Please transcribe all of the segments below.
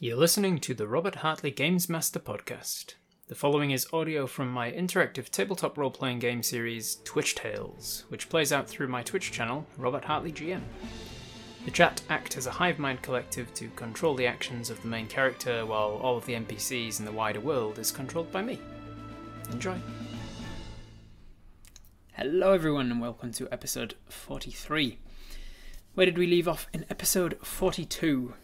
You're listening to the Robert Hartley Games Master podcast. The following is audio from my interactive tabletop role playing game series Twitch Tales, which plays out through my Twitch channel, Robert Hartley GM. The chat act as a hive mind collective to control the actions of the main character, while all of the NPCs in the wider world is controlled by me. Enjoy. Hello, everyone, and welcome to episode 43. Where did we leave off in episode 42?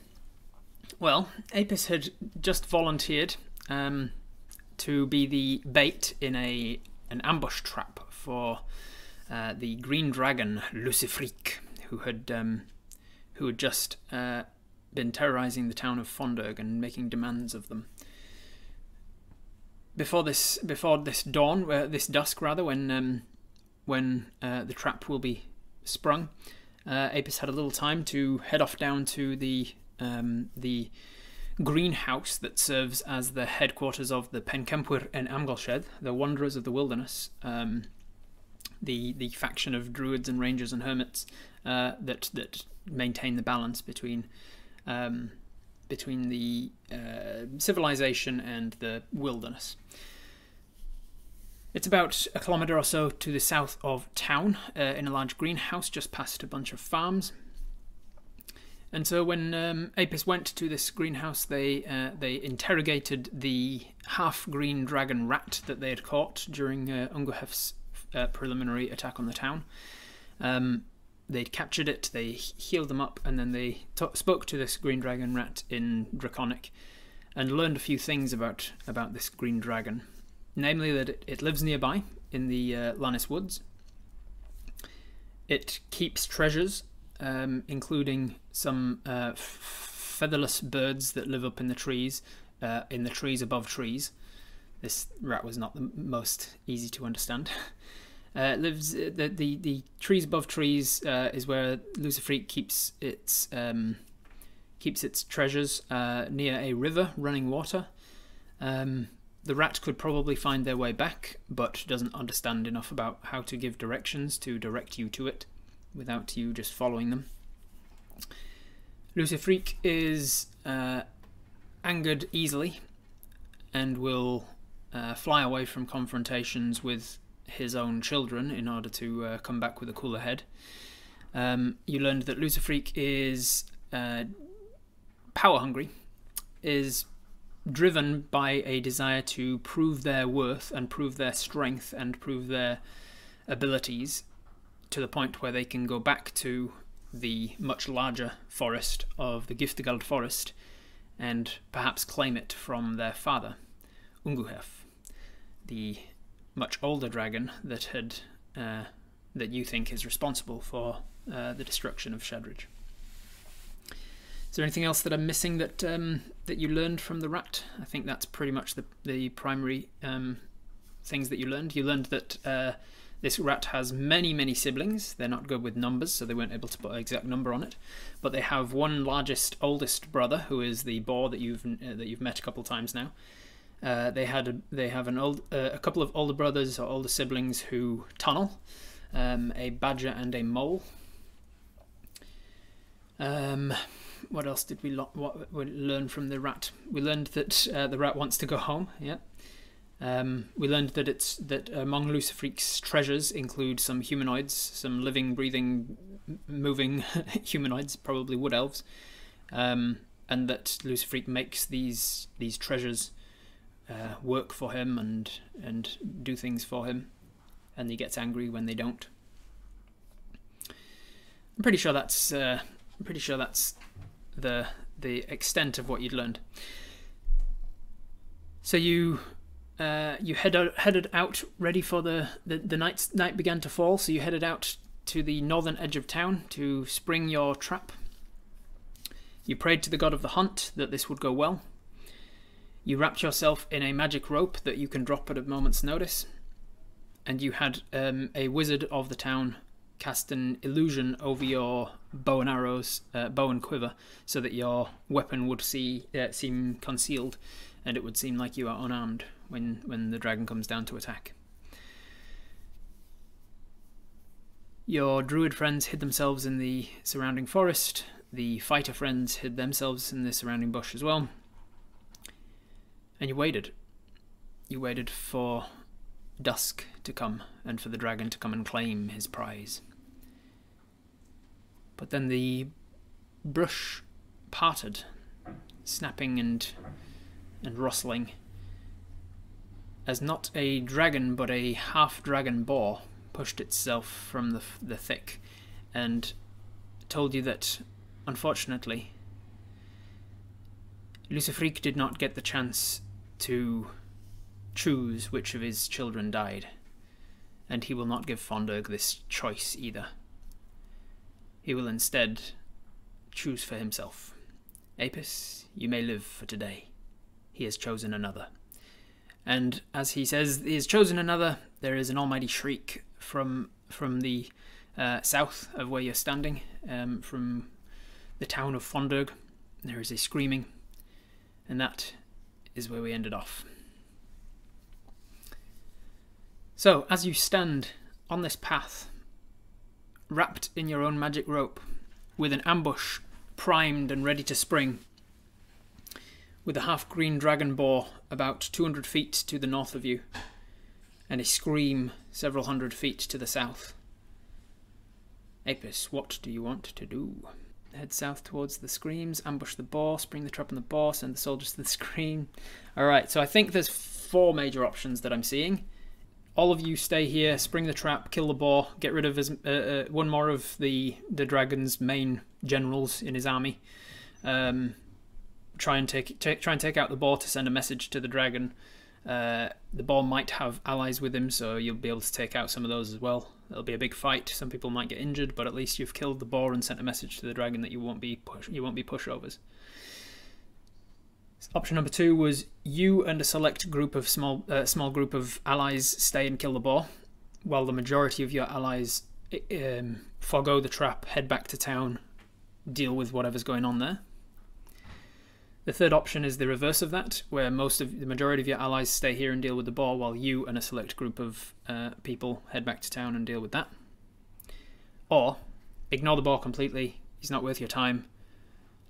Well, Apis had just volunteered um, to be the bait in a an ambush trap for uh, the green dragon Lucifrique, who had um, who had just uh, been terrorizing the town of Fonderg and making demands of them. Before this, before this dawn, uh, this dusk rather, when um, when uh, the trap will be sprung, uh, Apis had a little time to head off down to the um, the greenhouse that serves as the headquarters of the Penkempur and Amgalshed, the Wanderers of the Wilderness, um, the the faction of druids and rangers and hermits uh, that that maintain the balance between um, between the uh, civilization and the wilderness. It's about a kilometre or so to the south of town, uh, in a large greenhouse just past a bunch of farms. And so when um, Apis went to this greenhouse, they uh, they interrogated the half-green dragon rat that they had caught during uh, Unguhef's uh, preliminary attack on the town. Um, they'd captured it, they healed them up, and then they spoke to this green dragon rat in Draconic, and learned a few things about about this green dragon, namely that it, it lives nearby in the uh, Lannis Woods. It keeps treasures um, including some uh, featherless birds that live up in the trees, uh, in the trees above trees. This rat was not the most easy to understand. Uh, lives uh, the, the the trees above trees uh, is where Lucifrique keeps its um, keeps its treasures uh, near a river running water. Um, the rat could probably find their way back, but doesn't understand enough about how to give directions to direct you to it without you just following them. Lucifrique is uh, angered easily and will uh, fly away from confrontations with his own children in order to uh, come back with a cooler head. Um, you learned that Lucifrique is uh, power hungry, is driven by a desire to prove their worth and prove their strength and prove their abilities to the point where they can go back to the much larger forest of the Giftigald forest and perhaps claim it from their father, Unguhef, the much older dragon that had uh, that you think is responsible for uh, the destruction of Shadridge. Is there anything else that I'm missing that um, that you learned from the rat? I think that's pretty much the the primary um, things that you learned. You learned that uh, this rat has many, many siblings. They're not good with numbers, so they weren't able to put an exact number on it. But they have one largest, oldest brother, who is the boar that you've uh, that you've met a couple times now. Uh, they had a, they have an old uh, a couple of older brothers or older siblings who tunnel, um, a badger and a mole. Um, what else did we, what, we learn from the rat? We learned that uh, the rat wants to go home. Yeah. Um, we learned that it's that among Lucifrique's treasures include some humanoids, some living, breathing, moving humanoids, probably wood elves, um, and that Lucifrique makes these these treasures uh, work for him and and do things for him, and he gets angry when they don't. I'm pretty sure that's uh, I'm pretty sure that's the the extent of what you'd learned. So you uh, you head out, headed out ready for the, the, the night, night began to fall, so you headed out to the northern edge of town to spring your trap. You prayed to the god of the hunt that this would go well. You wrapped yourself in a magic rope that you can drop at a moment's notice. And you had um, a wizard of the town cast an illusion over your bow and arrows, uh, bow and quiver, so that your weapon would see uh, seem concealed, and it would seem like you are unarmed when when the dragon comes down to attack. Your druid friends hid themselves in the surrounding forest. The fighter friends hid themselves in the surrounding bush as well. And you waited. You waited for dusk to come and for the dragon to come and claim his prize. But then the brush parted, snapping and and rustling, as not a dragon but a half dragon boar pushed itself from the, the thick and told you that, unfortunately, Luciferique did not get the chance to choose which of his children died, and he will not give Fonderg this choice either. He will instead choose for himself. Apis, you may live for today. He has chosen another. And as he says, he has chosen another, there is an almighty shriek from from the uh, south of where you're standing, um, from the town of Fonderg. There is a screaming, and that is where we ended off. So, as you stand on this path, wrapped in your own magic rope, with an ambush primed and ready to spring, with a half green dragon boar about 200 feet to the north of you, and a scream several hundred feet to the south. Apis, what do you want to do? Head south towards the screams, ambush the boar, spring the trap on the boar, send the soldiers to the scream. Alright, so I think there's four major options that I'm seeing all of you stay here, spring the trap, kill the boar, get rid of his, uh, uh, one more of the the dragon's main generals in his army. Um, try and take, take try and take out the boar to send a message to the dragon. Uh, the boar might have allies with him, so you'll be able to take out some of those as well. It'll be a big fight. Some people might get injured, but at least you've killed the boar and sent a message to the dragon that you won't be push you won't be pushovers. Option number two was you and a select group of small uh, small group of allies stay and kill the boar, while the majority of your allies um, forego the trap, head back to town, deal with whatever's going on there. The third option is the reverse of that, where most of the majority of your allies stay here and deal with the boar, while you and a select group of uh, people head back to town and deal with that. Or ignore the boar completely. He's not worth your time.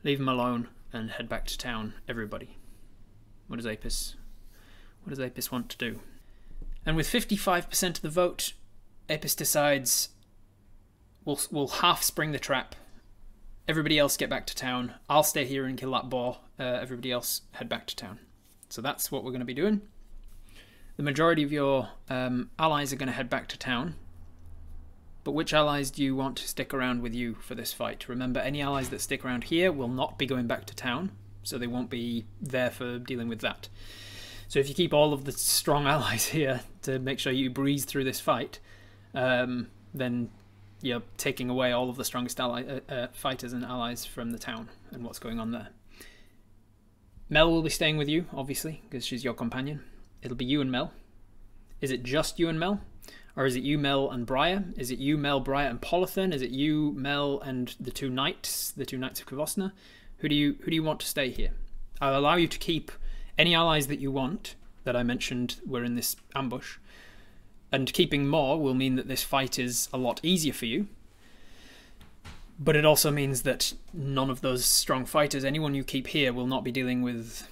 Leave him alone and head back to town, everybody. What does Apis what does Apis want to do? And with 55% of the vote, Apis decides we'll, we'll half spring the trap. Everybody else get back to town. I'll stay here and kill that boar. Uh, everybody else head back to town. So that's what we're going to be doing. The majority of your um, allies are going to head back to town but which allies do you want to stick around with you for this fight? Remember, any allies that stick around here will not be going back to town, so they won't be there for dealing with that. So if you keep all of the strong allies here to make sure you breeze through this fight, um, then you're taking away all of the strongest ally, uh, uh, fighters and allies from the town and what's going on there. Mel will be staying with you, obviously, because she's your companion. It'll be you and Mel. Is it just you and Mel? Or is it you, Mel, and Briar? Is it you, Mel, Briar, and Polython? Is it you, Mel, and the two knights, the two knights of Kvosna? Who do you who do you want to stay here? I'll allow you to keep any allies that you want that I mentioned were in this ambush. And keeping more will mean that this fight is a lot easier for you. But it also means that none of those strong fighters, anyone you keep here, will not be dealing with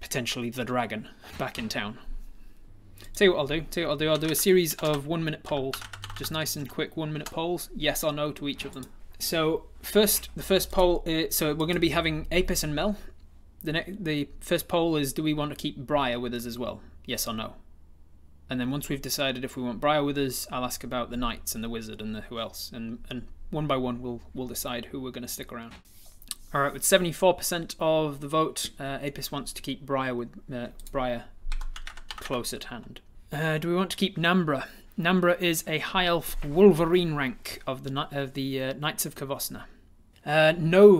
potentially the dragon back in town. Tell you what I'll do. Tell you what I'll do. I'll do a series of one minute polls. Just nice and quick one minute polls. Yes or no to each of them. So first, the first poll. Is, so we're going to be having Apis and Mel. The the first poll is: Do we want to keep Briar with us as well? Yes or no. And then once we've decided if we want Briar with us, I'll ask about the knights and the wizard and the who else, and and one by one we'll we'll decide who we're going to stick around. All right, with 74% of the vote, uh, Apis wants to keep Briar with uh, Briar close at hand. Uh, do we want to keep Nambra? Nambra is a high elf Wolverine rank of the of the uh, Knights of Kvosna. Uh, no,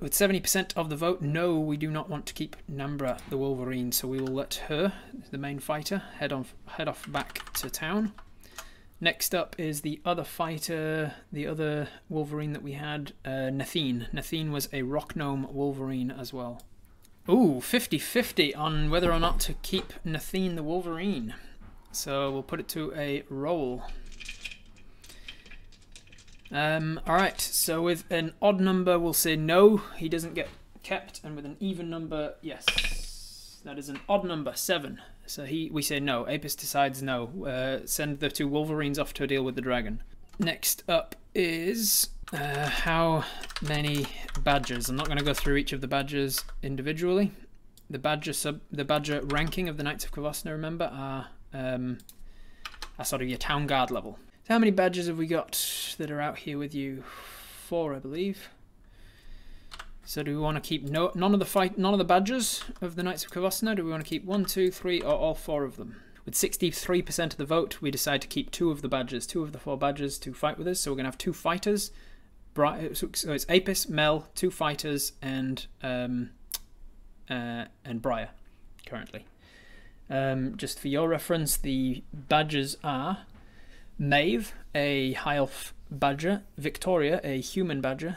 with 70% of the vote, no, we do not want to keep Nambra the Wolverine, so we will let her, the main fighter, head on head off back to town. Next up is the other fighter, the other Wolverine that we had, uh, Nathine. Nathine was a Rock Gnome Wolverine as well. Ooh, 50-50 on whether or not to keep Nathine the Wolverine. So we'll put it to a roll. Um, Alright, so with an odd number we'll say no, he doesn't get kept, and with an even number, yes. That is an odd number, seven. So he, we say no. Apis decides no. Uh, send the two Wolverines off to a deal with the dragon. Next up is uh, how many badgers. I'm not going to go through each of the badgers individually. The badger sub, the badger ranking of the Knights of Kvosna, remember, are, um, are sort of your town guard level. How many badges have we got that are out here with you? Four, I believe. So do we want to keep no, none of the fight, none of the badges of the Knights of Kvosna? Do we want to keep one, two, three, or all four of them? With 63% of the vote, we decide to keep two of the badges, two of the four badges to fight with us. So we're going to have two fighters. So it's Apis, Mel, two fighters, and um, uh, and Briar currently. Um, just for your reference, the badges are Maeve, a high elf badger, Victoria, a human badger,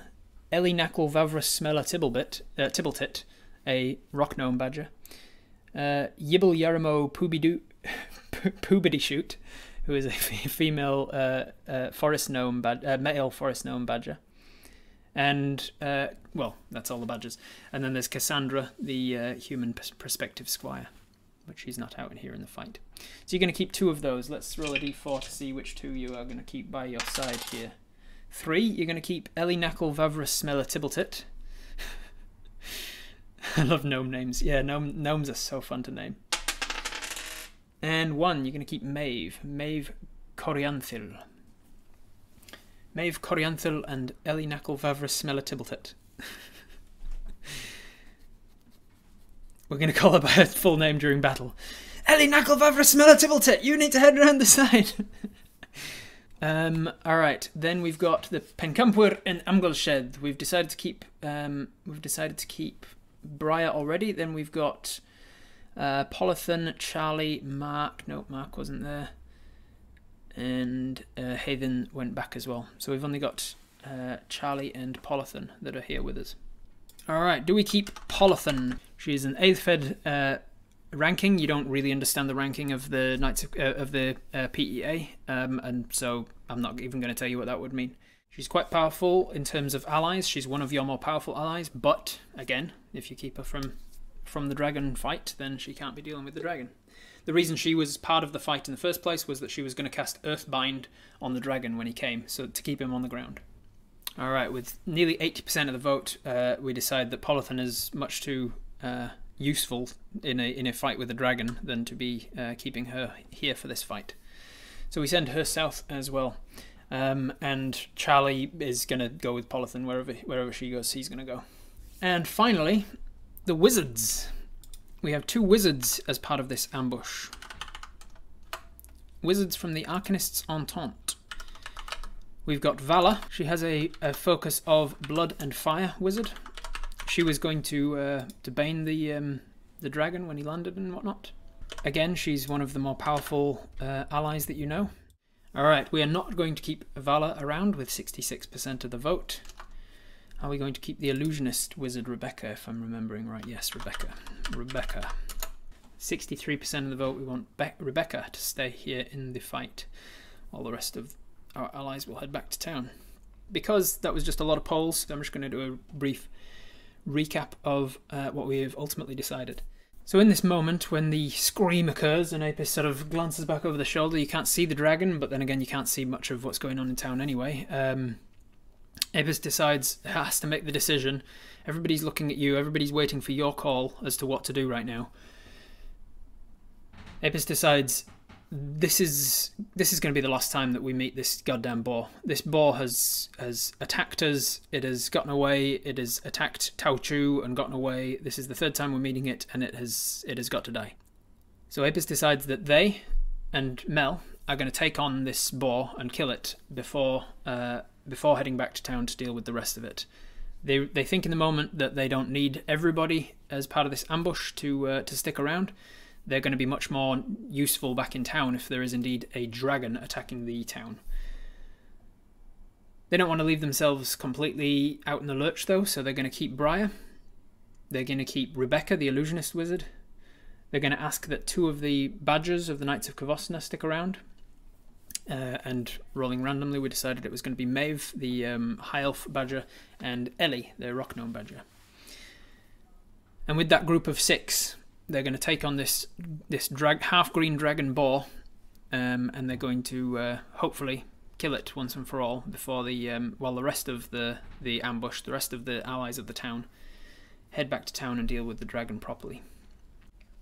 Ellie Knackle Vavrus Tibblebit, uh, Tibbletit, a rock gnome badger, uh, Yibble Yaramo Poobidu, Shoot, who is a female uh, uh, forest gnome, bad, uh, male forest gnome badger. And, uh, well, that's all the badgers. And then there's Cassandra, the uh, human perspective squire, but she's not out in here in the fight. So you're going to keep two of those. Let's roll a d4 to see which two you are going to keep by your side here. Three, you're going to keep Ellie Knackle Vavrus Smeller Tibbletit. I love gnome names. Yeah, gnome, gnomes are so fun to name. And one, you're going to keep Maeve. Maeve Corianthil. Maeve Corianthil and Ellie Knackle Vavrus Smeller Tibbletit. We're going to call her by her full name during battle. Ellie Smeller Tibbletit, you need to head around the side. Um, all right, then we've got the Pencampur and Amgolshed. We've decided to keep. Um, we've decided to keep Briar already. Then we've got uh, Polython, Charlie, Mark. No, Mark wasn't there. And uh, Hayden went back as well. So we've only got uh, Charlie and Polython that are here with us. All right, do we keep Polython? She's an eighth fed uh, ranking. You don't really understand the ranking of the Knights of, uh, of the uh, PEA, um, and so I'm not even going to tell you what that would mean. She's quite powerful in terms of allies. She's one of your more powerful allies, but again, if you keep her from from the dragon fight, then she can't be dealing with the dragon. The reason she was part of the fight in the first place was that she was going to cast Earthbind on the dragon when he came, so to keep him on the ground. All right, with nearly 80% of the vote, uh, we decide that Polython is much too uh, useful in a in a fight with a dragon than to be uh, keeping her here for this fight. So we send her south as well. Um, and Charlie is going to go with Polython wherever wherever she goes. He's going to go. And finally, the wizards. We have two wizards as part of this ambush. Wizards from the Arcanists Entente. We've got Vala. She has a, a focus of blood and fire wizard she was going to uh, to bane the um, the dragon when he landed and whatnot. Again, she's one of the more powerful uh, allies that you know. Alright, we are not going to keep Vala around with 66% of the vote. Are we going to keep the illusionist wizard Rebecca, if I'm remembering right? Yes, Rebecca. Rebecca. 63% of the vote, we want Be Rebecca to stay here in the fight, while the rest of our allies will head back to town. Because that was just a lot of polls, I'm just going to do a brief recap of uh, what we have ultimately decided. So in this moment, when the scream occurs and Apis sort of glances back over the shoulder, you can't see the dragon, but then again you can't see much of what's going on in town anyway. Um, Apis decides, has to make the decision. Everybody's looking at you, everybody's waiting for your call as to what to do right now. Apis decides this is this is going to be the last time that we meet this goddamn boar. This boar has has attacked us. It has gotten away. It has attacked Tao Chu and gotten away. This is the third time we're meeting it, and it has it has got to die. So Apis decides that they and Mel are going to take on this boar and kill it before uh, before heading back to town to deal with the rest of it. They they think in the moment that they don't need everybody as part of this ambush to uh, to stick around they're going to be much more useful back in town if there is indeed a dragon attacking the town. They don't want to leave themselves completely out in the lurch though, so they're going to keep Briar. They're going to keep Rebecca, the illusionist wizard. They're going to ask that two of the badgers of the Knights of Kvosna stick around. Uh, and rolling randomly, we decided it was going to be Maeve, the um, High Elf badger, and Ellie, the Rock Gnome badger. And with that group of six, they're going to take on this this drag half green dragon boar, um, and they're going to uh, hopefully kill it once and for all before the um, the rest of the the ambush, the rest of the allies of the town, head back to town and deal with the dragon properly.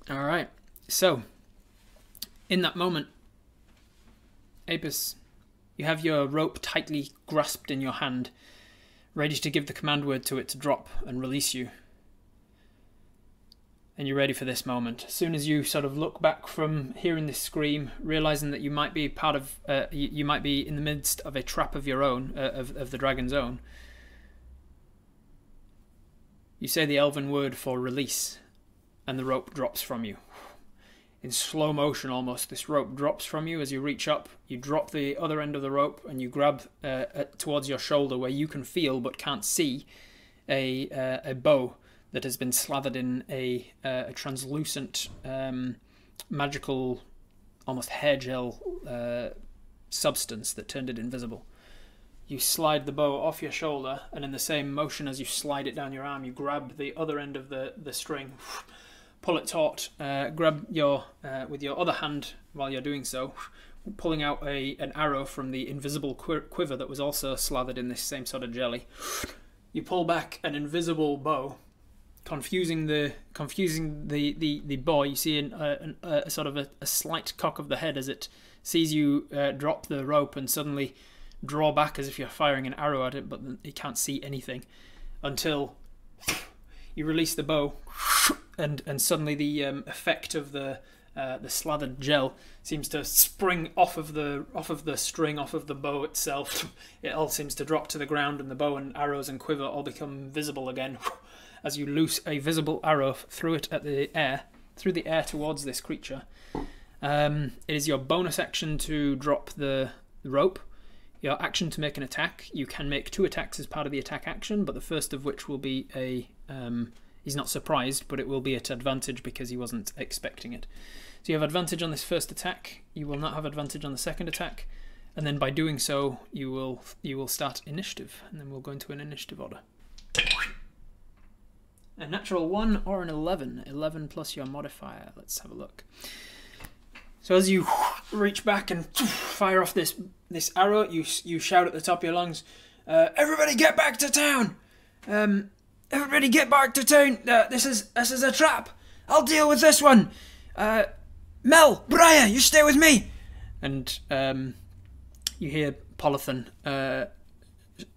All right, so in that moment, Apis, you have your rope tightly grasped in your hand, ready to give the command word to it to drop and release you and you're ready for this moment. As soon as you sort of look back from hearing this scream, realizing that you might be part of, uh, you, you, might be in the midst of a trap of your own, uh, of, of the dragon's own, you say the elven word for release, and the rope drops from you. In slow motion almost, this rope drops from you as you reach up. You drop the other end of the rope and you grab uh, towards your shoulder where you can feel but can't see a, uh, a bow that has been slathered in a, uh, a translucent, um, magical, almost hair gel uh, substance that turned it invisible. You slide the bow off your shoulder, and in the same motion as you slide it down your arm, you grab the other end of the, the string, pull it taut, uh, grab your uh, with your other hand while you're doing so, pulling out a an arrow from the invisible quiver that was also slathered in this same sort of jelly. You pull back an invisible bow confusing the confusing the the the boy. You see an, uh, an, uh, a sort of a, a, slight cock of the head as it sees you uh, drop the rope and suddenly draw back as if you're firing an arrow at it, but it can't see anything until you release the bow, and and suddenly the um, effect of the uh, the slathered gel seems to spring off of the off of the string, off of the bow itself. It all seems to drop to the ground, and the bow and arrows and quiver all become visible again as you loose a visible arrow through it at the air, through the air towards this creature. Um, it is your bonus action to drop the rope. Your action to make an attack. You can make two attacks as part of the attack action, but the first of which will be a. Um, he's not surprised, but it will be at advantage because he wasn't expecting it. So you have advantage on this first attack. You will not have advantage on the second attack, and then by doing so, you will you will start initiative, and then we'll go into an initiative order. A natural 1 or an 11. 11 plus your modifier. Let's have a look. So as you reach back and fire off this this arrow, you you shout at the top of your lungs, uh, "Everybody get back to town! Um, everybody get back to town! Uh, this is this is a trap. I'll deal with this one. Uh, Mel, Briar, you stay with me." And um, you hear Polython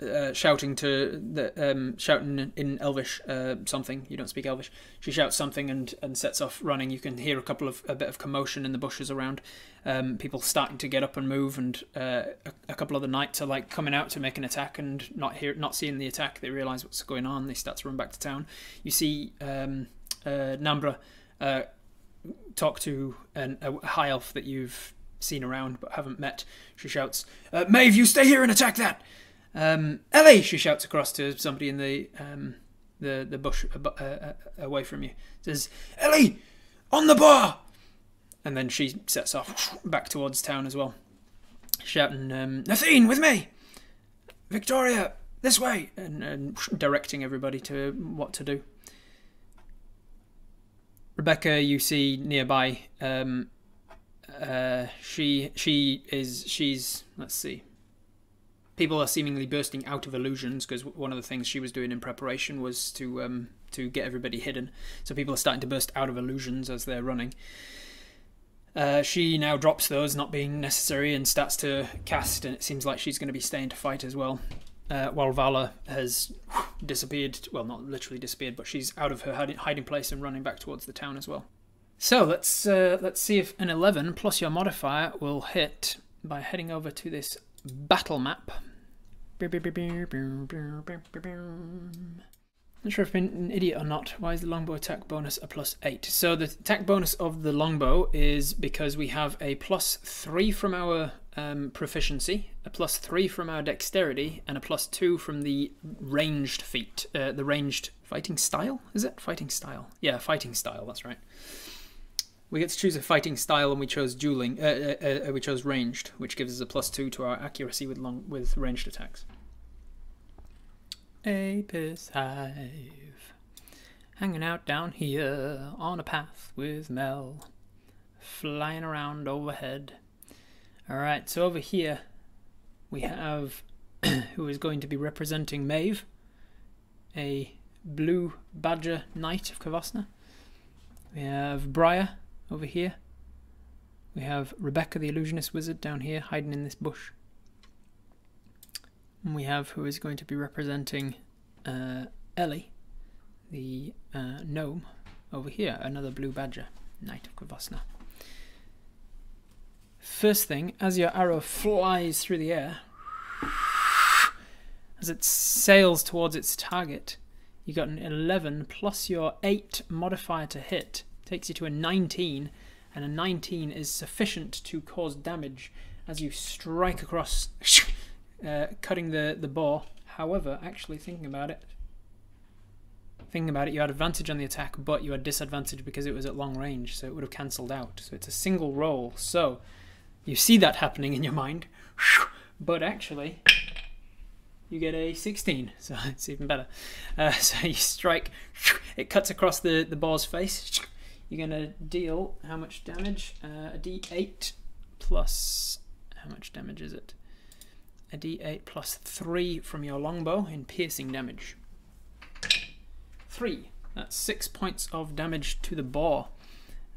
uh, uh, shouting to the um, shouting in Elvish uh, something. You don't speak Elvish. She shouts something and, and sets off running. You can hear a couple of a bit of commotion in the bushes around. Um, people starting to get up and move, and uh, a, a, couple of the knights are like coming out to make an attack and not hear not seeing the attack. They realise what's going on. They start to run back to town. You see um, uh, Nambra uh, talk to an, a high elf that you've seen around but haven't met. She shouts, "Maeve, you stay here and attack that." Um, Ellie, she shouts across to somebody in the um, the the bush uh, uh, away from you. Says, Ellie, on the bar. And then she sets off back towards town as well, shouting, um, Nathine, with me. Victoria, this way, and, and directing everybody to what to do. Rebecca, you see nearby. Um, uh, she she is she's let's see people are seemingly bursting out of illusions because one of the things she was doing in preparation was to um, to get everybody hidden. So people are starting to burst out of illusions as they're running. Uh, she now drops those not being necessary and starts to cast, and it seems like she's going to be staying to fight as well. Uh, while Vala has disappeared, well, not literally disappeared, but she's out of her hiding place and running back towards the town as well. So let's uh, let's see if an 11 plus your modifier will hit by heading over to this battle map. Not sure if been an idiot or not. Why is the longbow attack bonus a plus 8? So the attack bonus of the longbow is because we have a plus 3 from our um, proficiency, a plus 3 from our dexterity, and a plus 2 from the ranged feat. Uh, the ranged fighting style? Is it? Fighting style. Yeah, fighting style, that's right. We get to choose a fighting style, and we chose dueling. Uh, uh, uh, we chose ranged, which gives us a plus two to our accuracy with long with ranged attacks. Apis Hive. hanging out down here on a path with Mel, flying around overhead. Alright, so over here we have who is going to be representing Maeve, a blue badger knight of Kavosna. We have Briar over here. We have Rebecca the illusionist wizard down here hiding in this bush. And we have who is going to be representing uh, Ellie, the uh, gnome, over here, another blue badger, knight of Kavosna. First thing, as your arrow flies through the air, as it sails towards its target, you got an 11 plus your 8 modifier to hit, takes you to a 19, and a 19 is sufficient to cause damage as you strike across, uh, cutting the, the boar. However, actually thinking about it, thinking about it, you had advantage on the attack, but you had disadvantage because it was at long range, so it would have cancelled out. So it's a single roll. So you see that happening in your mind, but actually you get a 16, so it's even better. Uh, so you strike, it cuts across the, the boar's face. You're going to deal how much damage? Uh, a d8 plus, how much damage is it? A d8 plus 3 from your longbow in piercing damage. 3. That's 6 points of damage to the boar.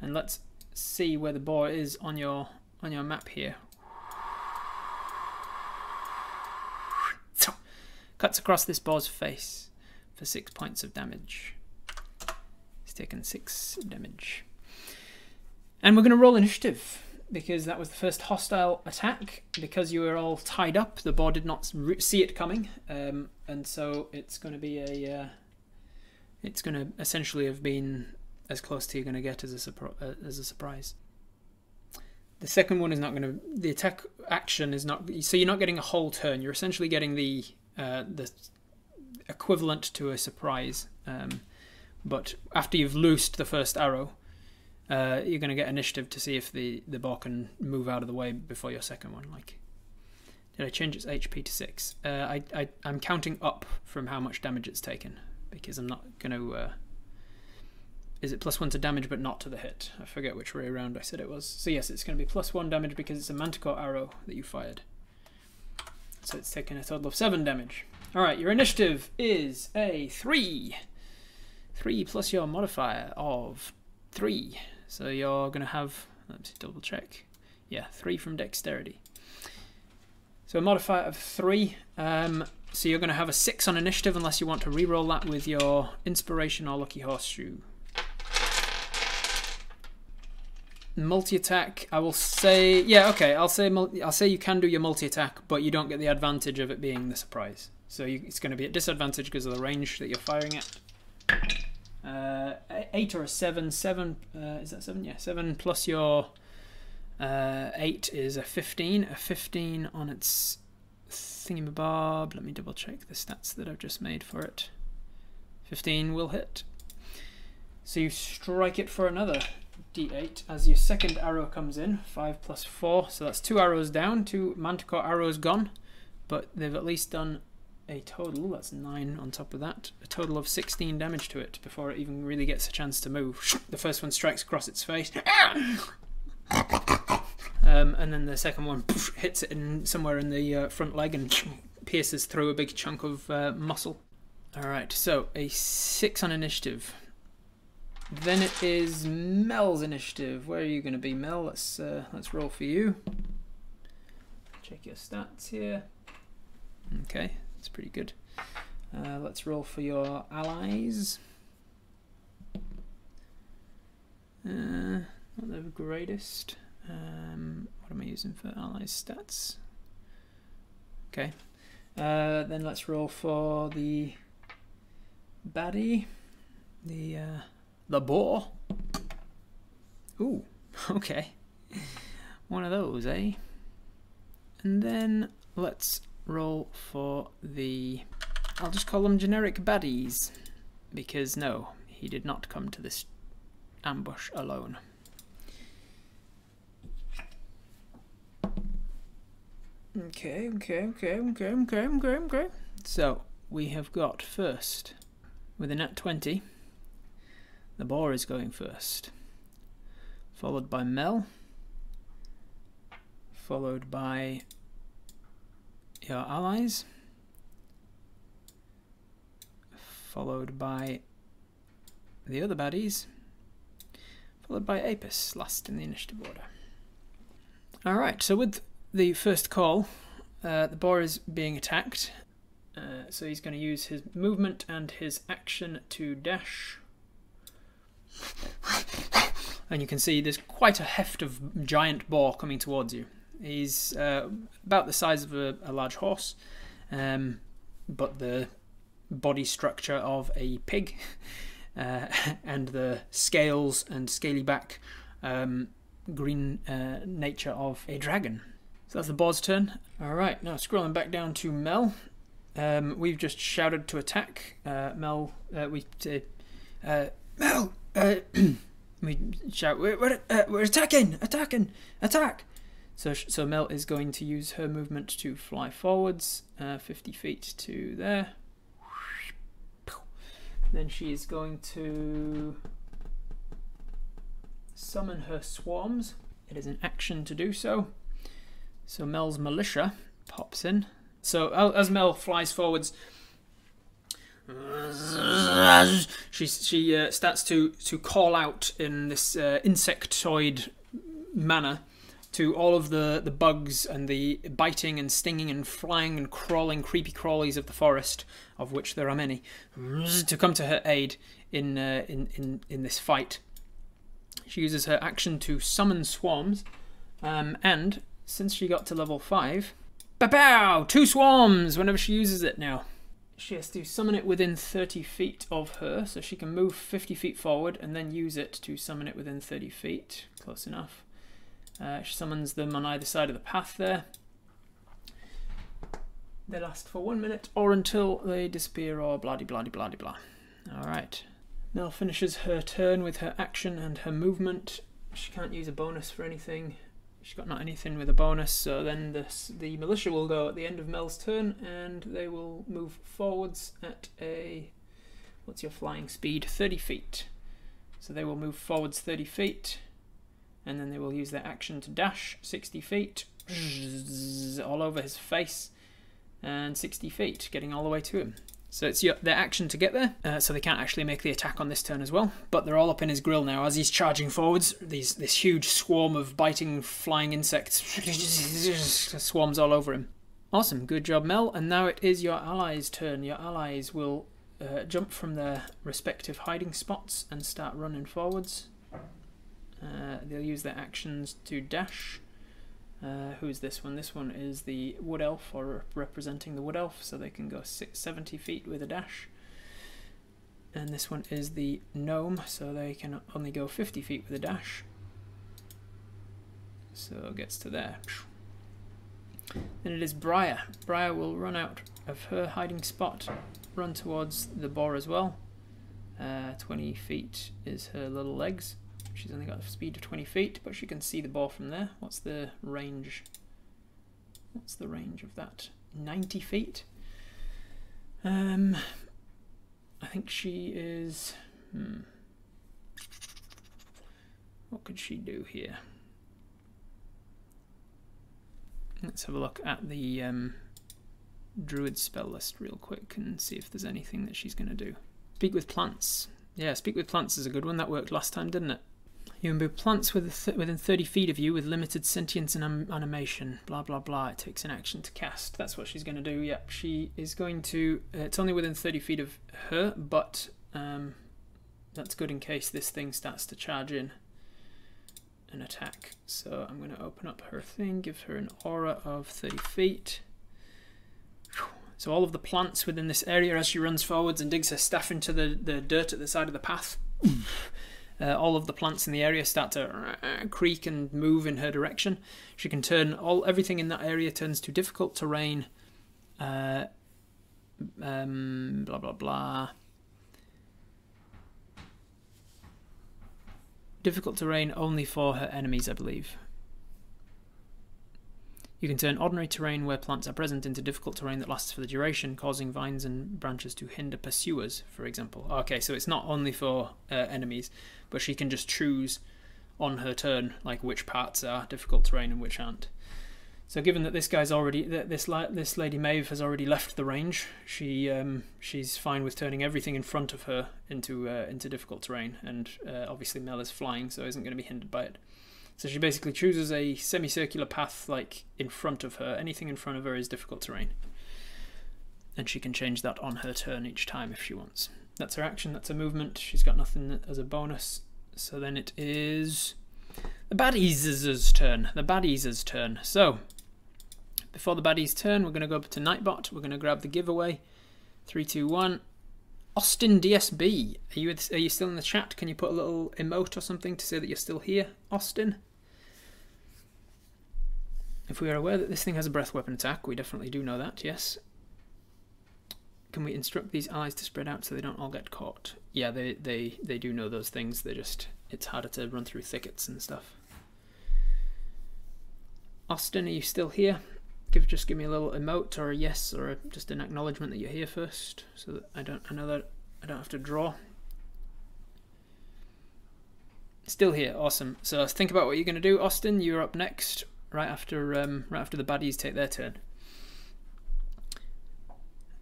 And let's see where the boar is on your on your map here. Cuts across this boar's face for 6 points of damage. Taken 6 damage. And we're going to roll initiative because that was the first hostile attack. Because you were all tied up, the boar did not see it coming, um, and so it's going to be a. Uh, it's going to essentially have been as close to you're going to get as a uh, as a surprise. The second one is not going to. The attack action is not. So you're not getting a whole turn. You're essentially getting the uh, the equivalent to a surprise. Um, but after you've loosed the first arrow, uh, you're going to get initiative to see if the the boar can move out of the way before your second one. Like, did I change its HP to six? Uh, I I I'm counting up from how much damage it's taken because I'm not going to. Uh, is it plus one to damage but not to the hit? I forget which way around I said it was. So yes, it's going to be plus one damage because it's a manticore arrow that you fired. So it's taken a total of 7 damage. Alright, your initiative is a 3. 3 plus your modifier of 3. So you're going to have, let's double check. Yeah, 3 from dexterity. So a modifier of 3. Um, so you're going to have a 6 on initiative unless you want to re-roll that with your inspiration or lucky horseshoe. multi attack. I will say, yeah, okay. I'll say, I'll say you can do your multi attack, but you don't get the advantage of it being the surprise. So you, it's going to be at disadvantage because of the range that you're firing at. Uh, eight or a seven. Seven uh, is that seven? Yeah, seven plus your uh, eight is a fifteen. A fifteen on its thingamabob. Let me double check the stats that I've just made for it. Fifteen will hit. So you strike it for another d8 as your second arrow comes in. 5 plus 4, so that's two arrows down, two manticore arrows gone. But they've at least done a total, that's 9 on top of that, a total of 16 damage to it before it even really gets a chance to move. The first one strikes across its face. Um, and then the second one hits it in somewhere in the uh, front leg and pierces through a big chunk of uh, muscle. Alright, so a 6 on initiative. Then it is Mel's initiative. Where are you going to be, Mel? Let's uh, let's roll for you. Check your stats here. Okay, that's pretty good. Uh, let's roll for your allies. Uh, not the greatest. Um, what am I using for allies stats? Okay. Uh, then let's roll for the baddie. The uh, the boar. Ooh, okay. One of those, eh? And then let's roll for the... I'll just call them generic baddies. Because no, he did not come to this ambush alone. Okay, okay, okay, okay, okay, okay, okay. So, we have got first, with a nat 20, The boar is going first, followed by Mel, followed by your allies, followed by the other baddies, followed by Apis, last in the initiative order. Alright, so with the first call, uh, the boar is being attacked, uh, so he's going to use his movement and his action to dash. And you can see there's quite a heft of giant boar coming towards you. He's uh, about the size of a, a large horse, um, but the body structure of a pig, uh, and the scales and scaly back um, green uh, nature of a dragon. So that's the boar's turn. Alright, now scrolling back down to Mel. Um, we've just shouted to attack. Uh, Mel, uh, we say, uh, Mel, uh, we shout, we're, we're, we're attacking, attacking, attack. So, so Mel is going to use her movement to fly forwards, uh, 50 feet to there. Then she is going to summon her swarms. It is an action to do so. So Mel's militia pops in. So as Mel flies forwards, she she uh, starts to to call out in this uh, insectoid manner to all of the the bugs and the biting and stinging and flying and crawling creepy crawlies of the forest, of which there are many, to come to her aid in uh, in in in this fight. She uses her action to summon swarms, um, and since she got to level five, ba pow! Two swarms whenever she uses it now. She has to summon it within 30 feet of her, so she can move 50 feet forward and then use it to summon it within 30 feet. Close enough. Uh, she summons them on either side of the path there. They last for one minute or until they disappear or blah blah blah blah blah. Alright. Nell finishes her turn with her action and her movement. She can't use a bonus for anything. She's got not anything with a bonus, so then this, the militia will go at the end of Mel's turn and they will move forwards at a. What's your flying speed? 30 feet. So they will move forwards 30 feet and then they will use their action to dash 60 feet all over his face and 60 feet, getting all the way to him. So it's their action to get there, uh, so they can't actually make the attack on this turn as well. But they're all up in his grill now as he's charging forwards. These this huge swarm of biting, flying insects swarms all over him. Awesome, good job, Mel. And now it is your allies' turn. Your allies will uh, jump from their respective hiding spots and start running forwards. Uh, they'll use their actions to dash uh, who's this one? This one is the Wood Elf, or representing the Wood Elf, so they can go six, 70 feet with a dash. And this one is the Gnome, so they can only go 50 feet with a dash. So it gets to there. Then it is Briar. Briar will run out of her hiding spot, run towards the boar as well. Uh, 20 feet is her little legs. She's only got a speed of 20 feet, but she can see the ball from there. What's the range? What's the range of that? 90 feet? Um, I think she is... Hmm. What could she do here? Let's have a look at the um, Druid spell list real quick and see if there's anything that she's going to do. Speak with plants. Yeah, speak with plants is a good one. That worked last time, didn't it? You move plants within 30 feet of you with limited sentience and animation. Blah, blah, blah. It takes an action to cast. That's what she's going to do. Yep, she is going to... Uh, it's only within 30 feet of her, but um, that's good in case this thing starts to charge in an attack. So I'm going to open up her thing, give her an aura of 30 feet. So all of the plants within this area as she runs forwards and digs her staff into the, the dirt at the side of the path uh, all of the plants in the area start to uh, creak and move in her direction. She can turn all everything in that area turns to difficult terrain. Uh, um, blah blah blah. Difficult terrain only for her enemies, I believe. You can turn ordinary terrain where plants are present into difficult terrain that lasts for the duration, causing vines and branches to hinder pursuers, for example. Okay, so it's not only for uh, enemies, but she can just choose on her turn like which parts are difficult terrain and which aren't. So given that this guy's already that this this lady Maeve has already left the range, she um, she's fine with turning everything in front of her into uh, into difficult terrain, and uh, obviously Mel is flying, so isn't going to be hindered by it. So she basically chooses a semicircular path like in front of her. Anything in front of her is difficult terrain. And she can change that on her turn each time if she wants. That's her action, that's her movement. She's got nothing as a bonus. So then it is the baddies' turn. The baddies' turn. So, before the baddies' turn, we're going to go up to Nightbot. We're going to grab the giveaway. Three, two, one. Austin DSB. Are you, are you still in the chat? Can you put a little emote or something to say that you're still here, Austin? If we are aware that this thing has a breath weapon attack, we definitely do know that, yes. Can we instruct these allies to spread out so they don't all get caught? Yeah, they, they, they do know those things, they just, it's harder to run through thickets and stuff. Austin, are you still here? Give Just give me a little emote or a yes or a, just an acknowledgement that you're here first so that I don't, I know that I don't have to draw. Still here, awesome. So think about what you're going to do. Austin, you're up next right after um, right after the baddies take their turn.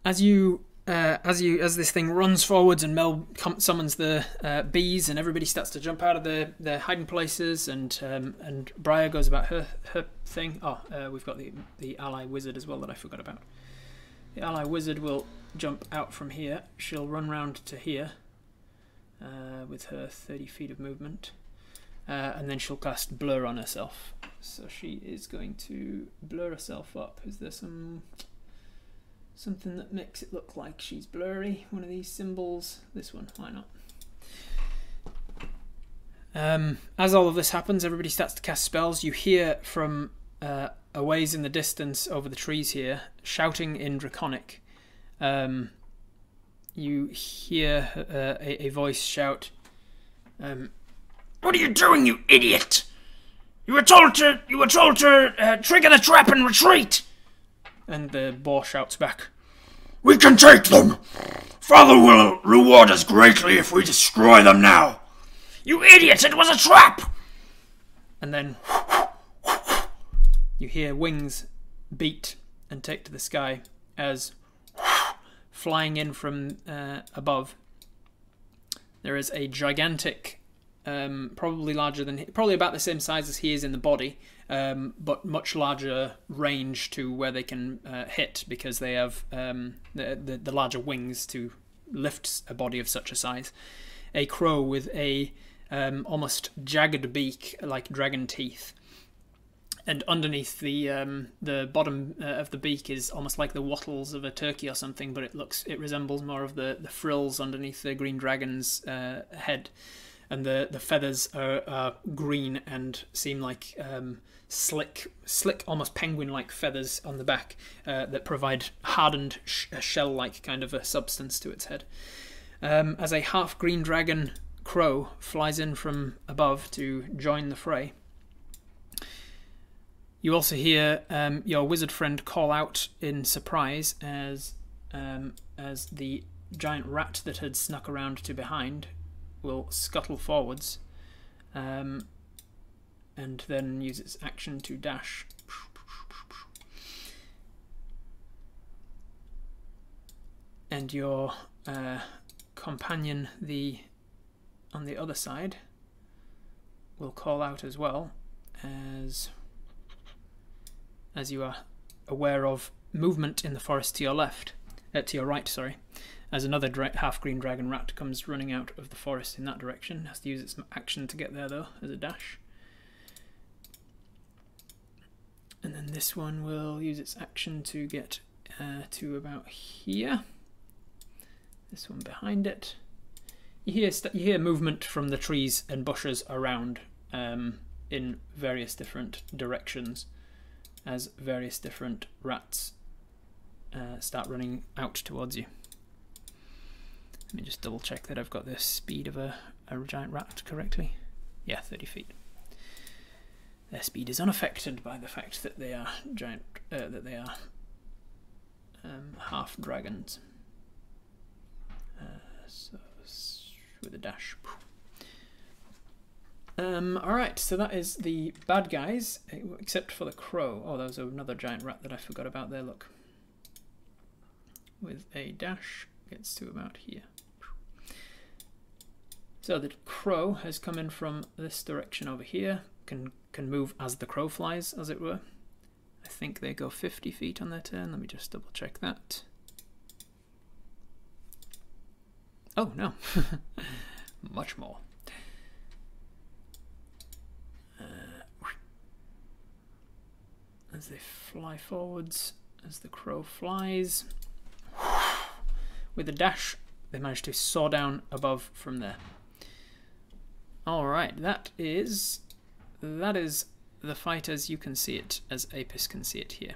As you uh, as you as this thing runs forwards and Mel summons the uh, bees and everybody starts to jump out of their, their hiding places and um, and Briar goes about her her thing. Oh, uh, we've got the the ally wizard as well that I forgot about. The ally wizard will jump out from here. She'll run round to here uh, with her 30 feet of movement. Uh, and then she'll cast blur on herself. So she is going to blur herself up. Is there some something that makes it look like she's blurry? One of these symbols. This one. Why not? Um, as all of this happens, everybody starts to cast spells. You hear from uh, a ways in the distance over the trees here, shouting in Draconic. Um, you hear uh, a, a, voice shout, um, what are you doing, you idiot? You were told to. You were told to uh, trigger the trap and retreat. And the boar shouts back, "We can take them. Father will reward us greatly if we destroy them now." You idiot! It was a trap. And then you hear wings beat and take to the sky as flying in from uh, above there is a gigantic um, probably larger than probably about the same size as he is in the body, um, but much larger range to where they can uh, hit because they have um, the, the, the larger wings to lift a body of such a size. A crow with a um, almost jagged beak like dragon teeth. And underneath the um, the bottom uh, of the beak is almost like the wattles of a turkey or something, but it looks it resembles more of the, the frills underneath the green dragon's uh, head and the the feathers are, green and seem like um, slick, slick, almost penguin-like feathers on the back uh, that provide hardened sh- shell-like kind of a substance to its head. Um, as a half green dragon crow flies in from above to join the fray. You also hear um, your wizard friend call out in surprise as um, as the giant rat that had snuck around to behind will scuttle forwards um, and then use its action to dash. And your uh, companion, the on the other side, will call out as well as as you are aware of movement in the forest to your left, uh, to your right, sorry as another half green dragon rat comes running out of the forest in that direction. Has to use its action to get there though, as a dash. And then this one will use its action to get uh, to about here. This one behind it. You hear you hear movement from the trees and bushes around um, in various different directions as various different rats uh, start running out towards you. Let me just double check that I've got the speed of a, a giant rat correctly. Yeah, 30 feet. their speed is unaffected by the fact that they are giant, uh, that they are um, half dragons. Uh, so with a dash. Um, Alright, so that is the bad guys, except for the crow. Oh, there was another giant rat that I forgot about there, look. With a dash, gets to about here. So the crow has come in from this direction over here, can, can move as the crow flies, as it were. I think they go 50 feet on their turn. Let me just double check that. Oh, no. Much more. Uh, as they fly forwards, as the crow flies. With a dash, they manage to saw down above from there. Alright, that is that is the fight as you can see it, as Apis can see it here.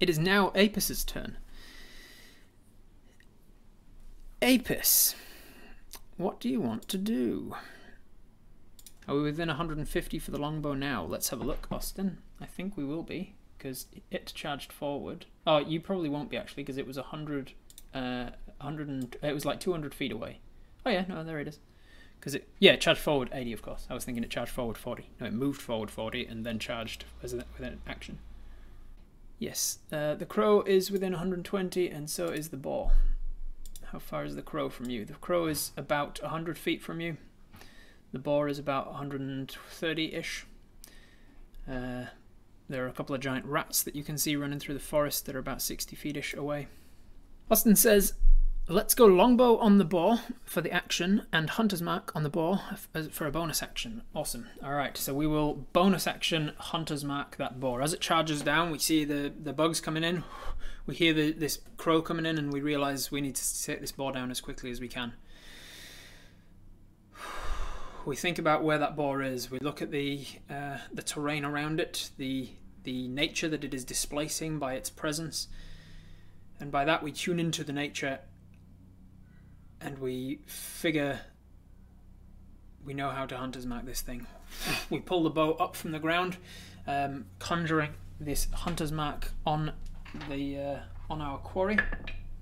It is now Apis's turn. Apis, what do you want to do? Are we within 150 for the longbow now? Let's have a look, Austin. I think we will be, because it charged forward. Oh, you probably won't be, actually, because it was 100, uh, 100 and, it was like 200 feet away. Oh yeah, no, there it is. Because it, yeah, it charged forward 80, of course. I was thinking it charged forward 40. No, it moved forward 40 and then charged with an action. Yes, uh, the crow is within 120 and so is the boar. How far is the crow from you? The crow is about 100 feet from you. The boar is about 130-ish. Uh, there are a couple of giant rats that you can see running through the forest that are about 60 feet-ish away. Austin says, let's go longbow on the boar for the action and hunter's mark on the boar for a bonus action. Awesome. All right, so we will bonus action hunter's mark that boar. As it charges down, we see the, the bugs coming in. We hear the, this crow coming in and we realize we need to take this boar down as quickly as we can we think about where that boar is. We look at the uh, the terrain around it, the the nature that it is displacing by its presence, and by that we tune into the nature, and we figure we know how to hunter's mark this thing. we pull the bow up from the ground, um, conjuring this hunter's mark on the uh, on our quarry,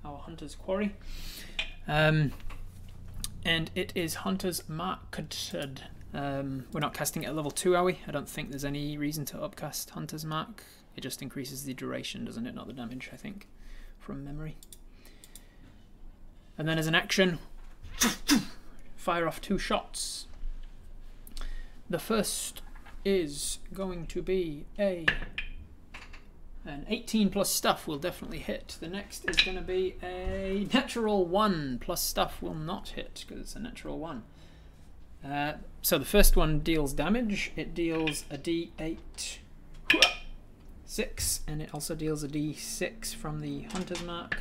our hunter's quarry. Um, and it is Hunter's Marked. Um, we're not casting it at level 2, are we? I don't think there's any reason to upcast Hunter's Mark. It just increases the duration, doesn't it? Not the damage, I think, from memory. And then as an action, fire off two shots. The first is going to be a an 18 plus stuff will definitely hit. The next is going to be a natural 1 plus stuff will not hit because it's a natural 1. Uh, so the first one deals damage. It deals a d8 6 and it also deals a d6 from the hunter's mark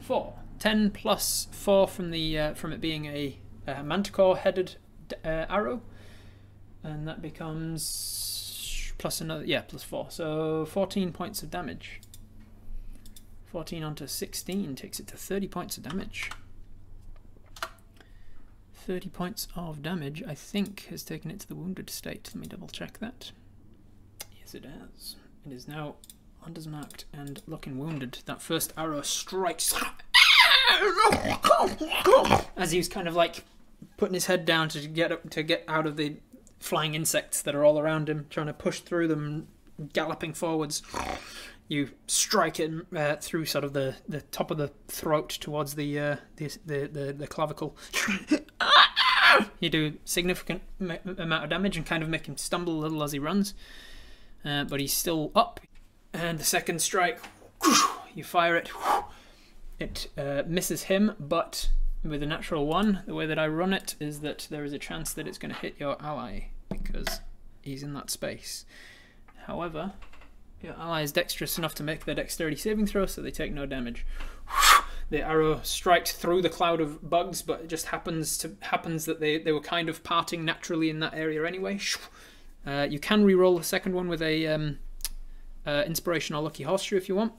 4. 10 plus 4 from the uh, from it being a, a manticore headed uh, arrow and that becomes plus another, yeah, plus 4. So 14 points of damage. 14 onto 16 takes it to 30 points of damage. 30 points of damage, I think, has taken it to the wounded state. Let me double check that. Yes, it has. It is now marked and looking wounded. That first arrow strikes as he was kind of like putting his head down to get up, to get out of the flying insects that are all around him, trying to push through them, galloping forwards. You strike it uh, through sort of the, the top of the throat towards the uh, the, the, the, the clavicle. you do significant amount of damage and kind of make him stumble a little as he runs, uh, but he's still up. And the second strike, you fire it. It uh, misses him, but with a natural one, the way that I run it is that there is a chance that it's going to hit your ally because he's in that space. However, your ally is dexterous enough to make their dexterity saving throw, so they take no damage. The arrow strikes through the cloud of bugs, but it just happens to happens that they, they were kind of parting naturally in that area anyway. Uh, you can re-roll the second one with a um, uh, inspiration or lucky horseshoe if you want.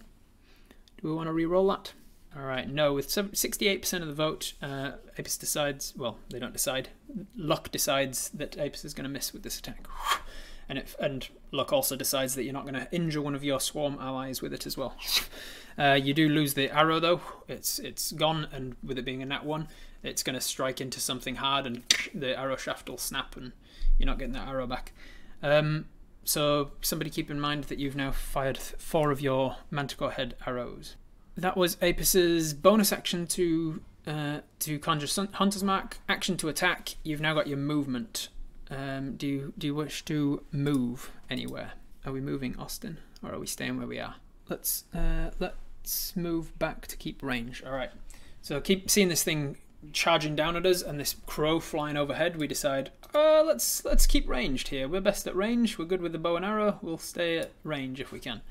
Do we want to re-roll that? All right, no, with 68% of the vote, uh, Apis decides, well, they don't decide. Luck decides that Apis is going to miss with this attack. And, it, and Luck also decides that you're not going to injure one of your swarm allies with it as well. Uh, you do lose the arrow though, it's it's gone, and with it being a nat 1, it's going to strike into something hard and the arrow shaft will snap and you're not getting that arrow back. Um, so somebody keep in mind that you've now fired four of your Manticore head arrows. That was Apis's bonus action to uh, to conjure Hunter's Mark. Action to attack. You've now got your movement. Um, do you do you wish to move anywhere? Are we moving, Austin, or are we staying where we are? Let's uh, let's move back to keep range. All right. So keep seeing this thing charging down at us and this crow flying overhead, we decide, uh, let's let's keep ranged here. We're best at range. We're good with the bow and arrow. We'll stay at range if we can,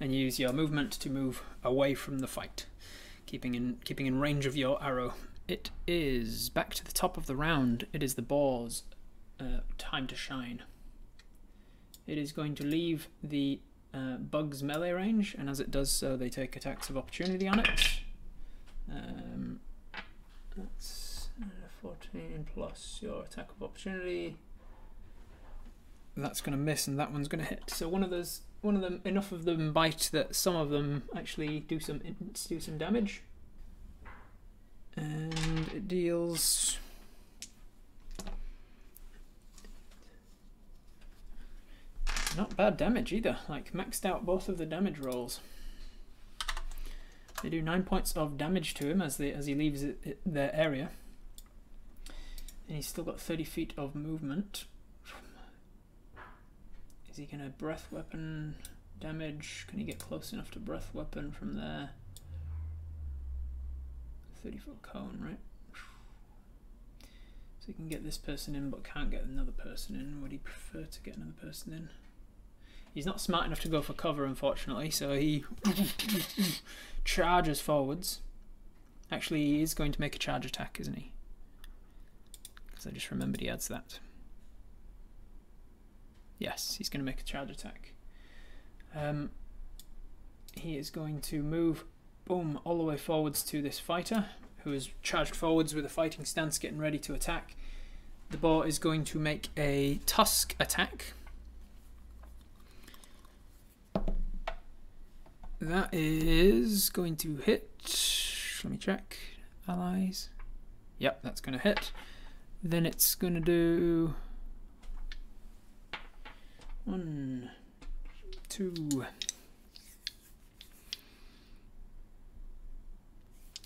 and use your movement to move away from the fight, keeping in keeping in range of your arrow. It is back to the top of the round. It is the boar's uh, time to shine. It is going to leave the uh, bug's melee range, and as it does so, they take attacks of opportunity on it. Um, that's 14 plus your attack of opportunity. That's going to miss, and that one's going to hit. So one of those, one of them, enough of them bite that some of them actually do some do some damage, and it deals. Not bad damage either. Like maxed out both of the damage rolls. They do 9 points of damage to him as, they, as he leaves it, it, their area. And he's still got 30 feet of movement. Is he going to breath weapon damage? Can he get close enough to breath weapon from there? 30 foot cone, right? So he can get this person in but can't get another person in. Would he prefer to get another person in? He's not smart enough to go for cover, unfortunately, so he charges forwards. Actually, he is going to make a charge attack, isn't he? Because I just remembered he adds that. Yes, he's going to make a charge attack. Um, he is going to move, boom, all the way forwards to this fighter, who is charged forwards with a fighting stance, getting ready to attack. The boar is going to make a tusk attack That is going to hit. Let me check. Allies. Yep, that's going to hit. Then it's going to do one, two,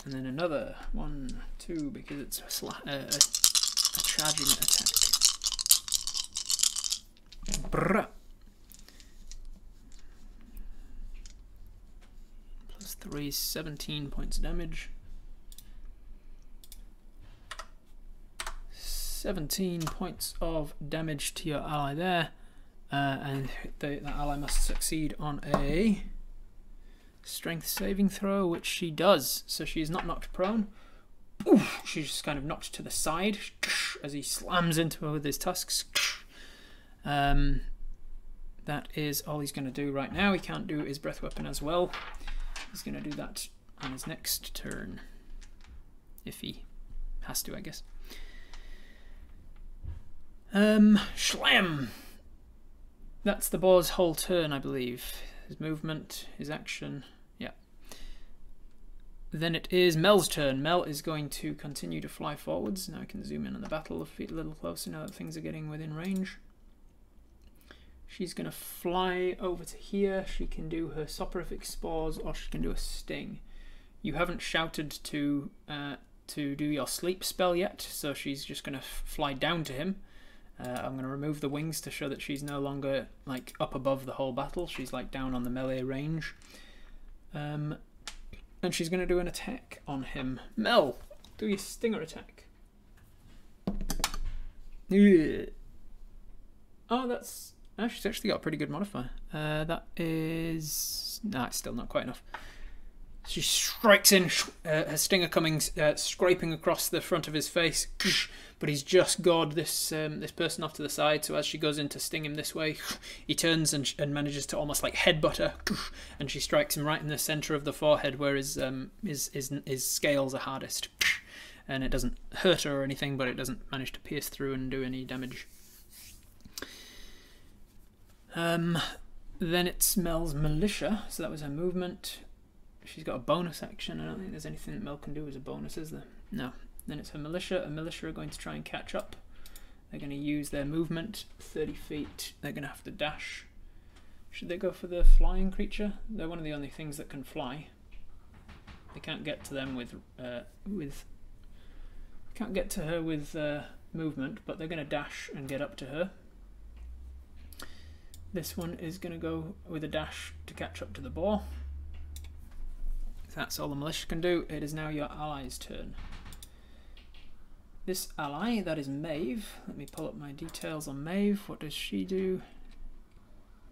and then another one, two, because it's a, uh, a charging attack. Brrr. 3, 17 points damage. 17 points of damage to your ally there. Uh, and the, that ally must succeed on a strength saving throw, which she does. So she is not knocked prone. Oof, she's just kind of knocked to the side as he slams into her with his tusks. Um, that is all he's going to do right now. He can't do his breath weapon as well. He's going to do that on his next turn. If he has to, I guess. Um, Schlam! That's the boar's whole turn, I believe. His movement, his action, yeah. Then it is Mel's turn. Mel is going to continue to fly forwards. Now I can zoom in on the battle a little closer now that things are getting within range. She's going to fly over to here. She can do her soporific spores or she can do a sting. You haven't shouted to uh, to do your sleep spell yet, so she's just going to fly down to him. Uh, I'm going to remove the wings to show that she's no longer like up above the whole battle. She's like down on the melee range. Um, and she's going to do an attack on him. Mel, do your stinger attack. Oh, that's Oh, she's actually got a pretty good modifier. Uh, that is... Nah, it's still not quite enough. She strikes in, uh, her stinger coming, uh, scraping across the front of his face, but he's just gored this um, this person off to the side. So as she goes in to sting him this way, he turns and, and manages to almost like headbutt her, and she strikes him right in the center of the forehead where his um, his, his his scales are hardest, and it doesn't hurt her or anything, but it doesn't manage to pierce through and do any damage. Um, then it's Mel's militia, so that was her movement. She's got a bonus action. I don't think there's anything that Mel can do as a bonus, is there? No. Then it's her militia. A militia are going to try and catch up. They're going to use their movement 30 feet. They're going to have to dash. Should they go for the flying creature? They're one of the only things that can fly. They can't get to them with uh, with. Can't get to her with uh, movement, but they're going to dash and get up to her. This one is going to go with a dash to catch up to the boar. That's all the militia can do. It is now your ally's turn. This ally, that is Maeve. Let me pull up my details on Maeve. What does she do?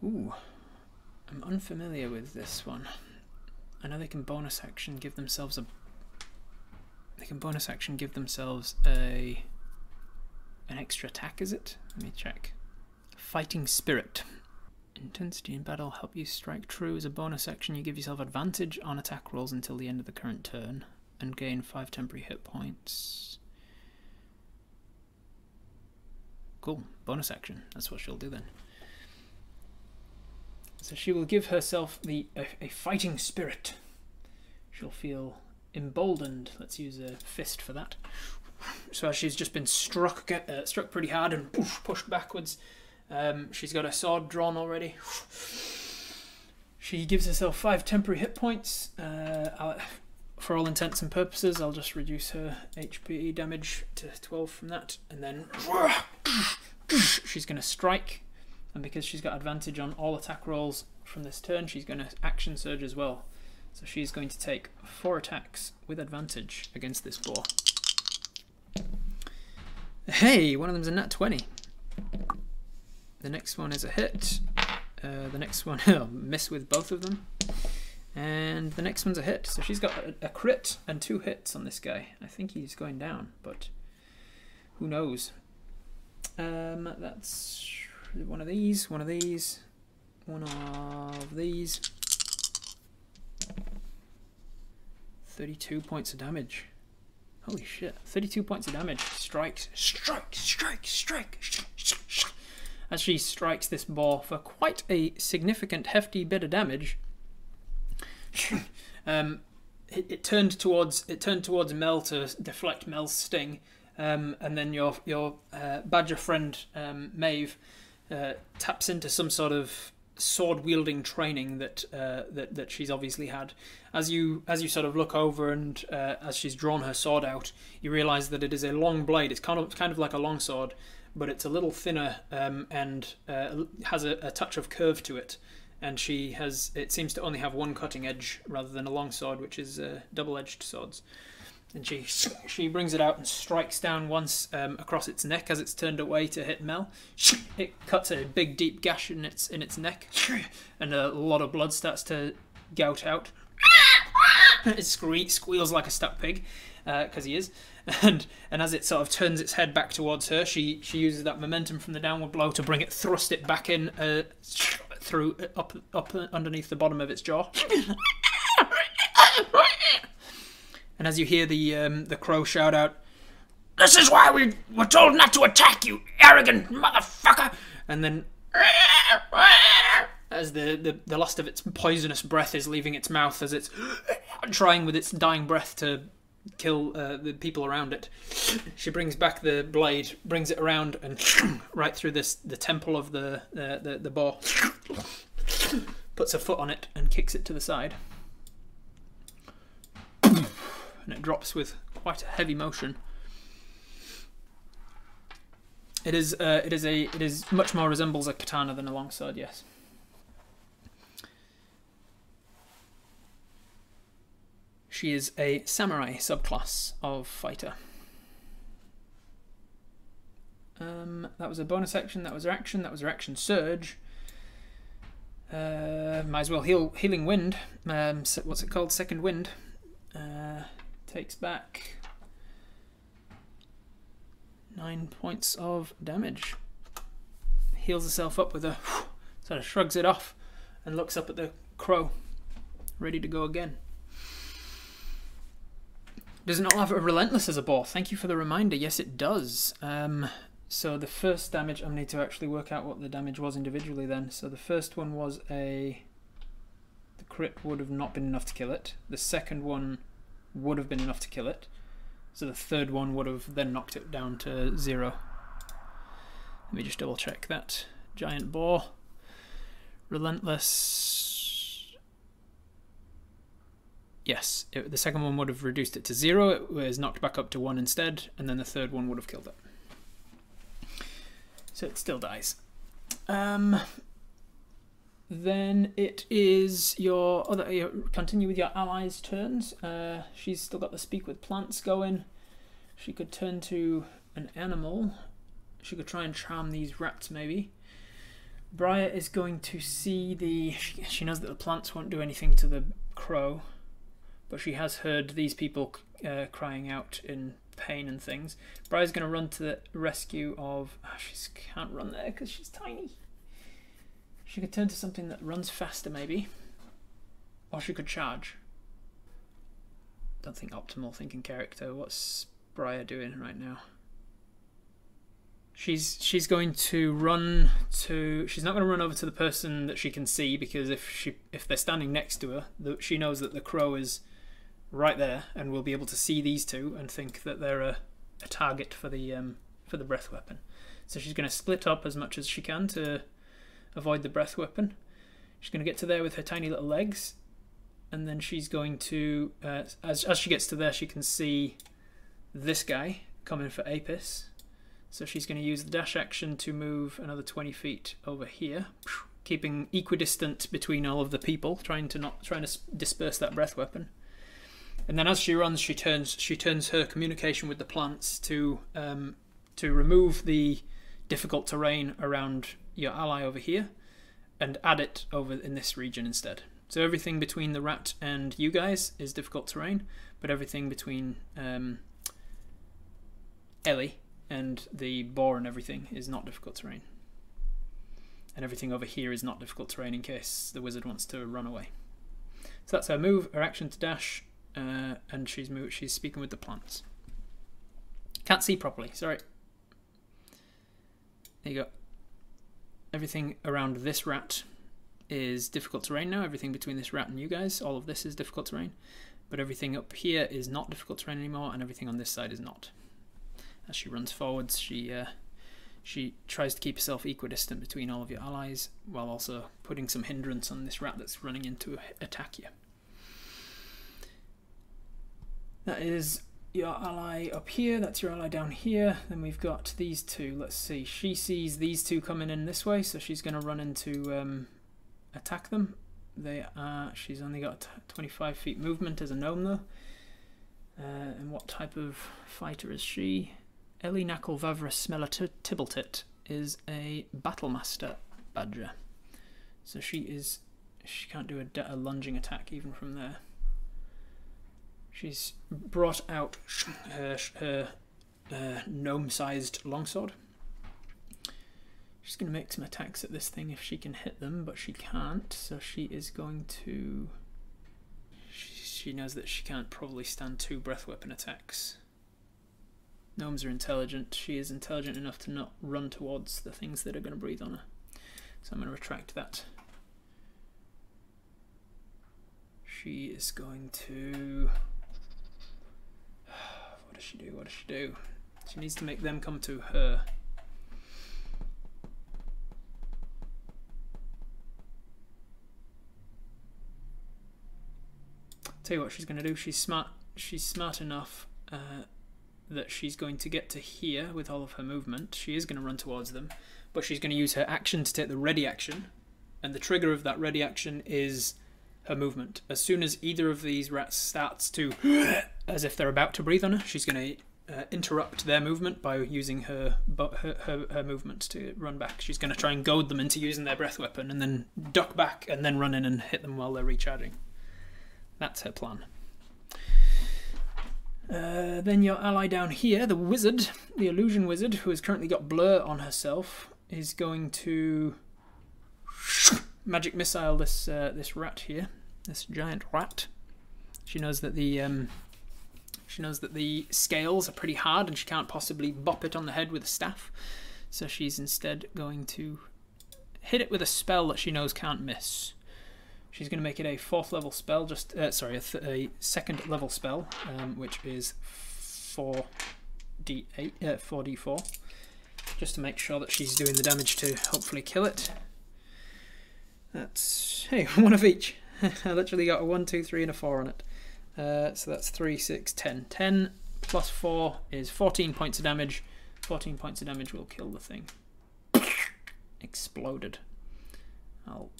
Ooh, I'm unfamiliar with this one. I know they can bonus action give themselves a. They can bonus action give themselves a. An extra attack, is it? Let me check. Fighting Spirit. Intensity in battle help you strike true. As a bonus action, you give yourself advantage on attack rolls until the end of the current turn and gain 5 temporary hit points. Cool. Bonus action. That's what she'll do then. So she will give herself the a, a fighting spirit. She'll feel emboldened. Let's use a fist for that. So as she's just been struck, uh, struck pretty hard and pushed backwards, um, she's got a sword drawn already. She gives herself five temporary hit points. Uh, for all intents and purposes, I'll just reduce her HP damage to 12 from that, and then she's going to strike. And because she's got advantage on all attack rolls from this turn, she's going to action surge as well. So she's going to take four attacks with advantage against this boar. Hey, one of them's a nat 20. The next one is a hit. Uh, the next one, I'll miss with both of them. And the next one's a hit. So she's got a, a, crit and two hits on this guy. I think he's going down, but who knows? Um, that's one of these, one of these, one of these. 32 points of damage. Holy shit. 32 points of damage. Strikes, strike, strike, strike, strike as she strikes this boar for quite a significant, hefty bit of damage. um, it, it, turned towards it turned towards Mel to deflect Mel's sting, um, and then your your uh, badger friend um, Maeve uh, taps into some sort of sword wielding training that uh, that that she's obviously had. As you as you sort of look over and uh, as she's drawn her sword out, you realise that it is a long blade. It's kind of kind of like a long sword, but it's a little thinner um, and uh, has a, a, touch of curve to it. And she has, it seems to only have one cutting edge rather than a long sword, which is uh, double-edged swords. And she she brings it out and strikes down once um, across its neck as it's turned away to hit Mel. It cuts a big deep gash in its in its neck, and a lot of blood starts to gout out. It squeals like a stuck pig, because uh, he is. And and as it sort of turns its head back towards her, she she uses that momentum from the downward blow to bring it, thrust it back in uh, through up up underneath the bottom of its jaw. and as you hear the um, the crow shout out, "This is why we were told not to attack you, arrogant motherfucker!" And then. As the, the, the last of its poisonous breath is leaving its mouth, as it's trying with its dying breath to kill uh, the people around it. She brings back the blade, brings it around, and right through this the temple of the uh, the the boar. Puts a foot on it and kicks it to the side, and it drops with quite a heavy motion. It is uh, it is a it is much more resembles a katana than a longsword. Yes. She is a samurai subclass of fighter. Um, that was a bonus action, that was her action, that was her action surge. Uh, might as well heal healing wind. Um, se- what's it called? Second wind. Uh, takes back nine points of damage. Heals herself up with a sort of shrugs it off and looks up at the crow, ready to go again. Does it not have a relentless as a ball? Thank you for the reminder. Yes, it does. Um, so the first damage, I need to actually work out what the damage was individually then. So the first one was a... The crit would have not been enough to kill it. The second one would have been enough to kill it. So the third one would have then knocked it down to zero. Let me just double check that. Giant boar. Relentless. Yes, it, the second one would have reduced it to zero. It was knocked back up to one instead, and then the third one would have killed it. So it still dies. Um, then it is your other. Your, continue with your allies' turns. Uh, she's still got the speak with plants going. She could turn to an animal. She could try and charm these rats, maybe. Briar is going to see the. She, she knows that the plants won't do anything to the crow, but she has heard these people uh, crying out in pain and things. Briar's going to run to the rescue of. Oh, she can't run there because she's tiny. She could turn to something that runs faster, maybe. Or she could charge. Don't think optimal thinking character. What's Briar doing right now? She's she's going to run to. She's not going to run over to the person that she can see because if she if they're standing next to her, the, she knows that the crow is right there and we'll be able to see these two and think that they're a, a target for the um, for the breath weapon. So she's going to split up as much as she can to avoid the breath weapon. She's going to get to there with her tiny little legs, and then she's going to, uh, as as she gets to there, she can see this guy coming for Apis. So she's going to use the dash action to move another 20 feet over here, keeping equidistant between all of the people, trying to not trying to disperse that breath weapon. And then as she runs, she turns she turns her communication with the plants to um, to remove the difficult terrain around your ally over here, and add it over in this region instead. So everything between the rat and you guys is difficult terrain, but everything between um, Ellie and the boar and everything is not difficult terrain. And everything over here is not difficult terrain in case the wizard wants to run away. So that's her move, her action to dash, uh, and she's she's speaking with the plants. Can't see properly, sorry. There you go. Everything around this rat is difficult terrain now. Everything between this rat and you guys, all of this is difficult terrain. But everything up here is not difficult terrain anymore, and everything on this side is not. As she runs forwards, she uh, she tries to keep herself equidistant between all of your allies, while also putting some hindrance on this rat that's running in to attack you. That is your ally up here, that's your ally down here. Then we've got these two. Let's see. She sees these two coming in this way, so she's going to run into um, attack them. They are. She's only got 25 feet movement as a gnome, though. Uh, and what type of fighter is she? Ellie Knuckle Smeller Tibbletit is a Battlemaster Badger. So she is. She can't do a, a lunging attack even from there. She's brought out her, her uh, gnome-sized longsword. She's going to make some attacks at this thing if she can hit them, but she can't. So she is going to. She, she knows that she can't probably stand two breath weapon attacks. Gnomes are intelligent. She is intelligent enough to not run towards the things that are going to breathe on her. So I'm going to retract that. She is going to does she do? What does she do? She needs to make them come to her. Tell you what she's going to do. She's smart. She's smart enough uh, that she's going to get to here with all of her movement. She is going to run towards them, but she's going to use her action to take the ready action, and the trigger of that ready action is her movement. As soon as either of these rats starts to, as if they're about to breathe on her, she's going to uh, interrupt their movement by using her, her her her movement to run back. She's going to try and goad them into using their breath weapon, and then duck back, and then run in and hit them while they're recharging. That's her plan. Uh, then your ally down here, the wizard, the illusion wizard, who has currently got blur on herself, is going to magic missile this uh, this rat here, this giant rat. She knows that the um, she knows that the scales are pretty hard, and she can't possibly bop it on the head with a staff. So she's instead going to hit it with a spell that she knows can't miss. She's going to make it a fourth level spell, just uh, sorry, a, a second level spell, um, which is four d eight, uh, four d four, just to make sure that she's doing the damage to hopefully kill it. That's hey, one of each. I literally got a one, two, three, and a four on it. Uh, so that's three, six, ten. 10 Ten plus four is fourteen points of damage. Fourteen points of damage will kill the thing. Exploded. I'll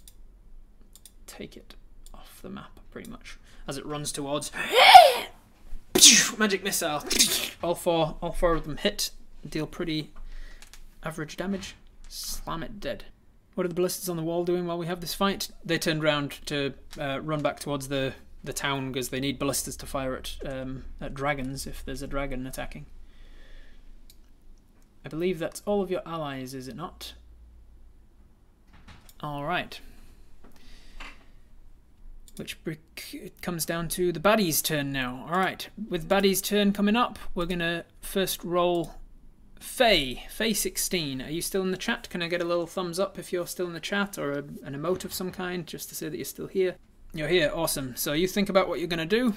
take it off the map pretty much as it runs towards magic missile all four all four of them hit deal pretty average damage slam it dead what are the ballistas on the wall doing while we have this fight they turned round to uh, run back towards the the town because they need ballistas to fire at um, at dragons if there's a dragon attacking I believe that's all of your allies is it not all right which br- it comes down to the baddie's turn now. All right, with baddie's turn coming up, we're gonna first roll Faye. Faye 16. Are you still in the chat? Can I get a little thumbs up if you're still in the chat, or a, an emote of some kind, just to say that you're still here? You're here. Awesome. So you think about what you're gonna do.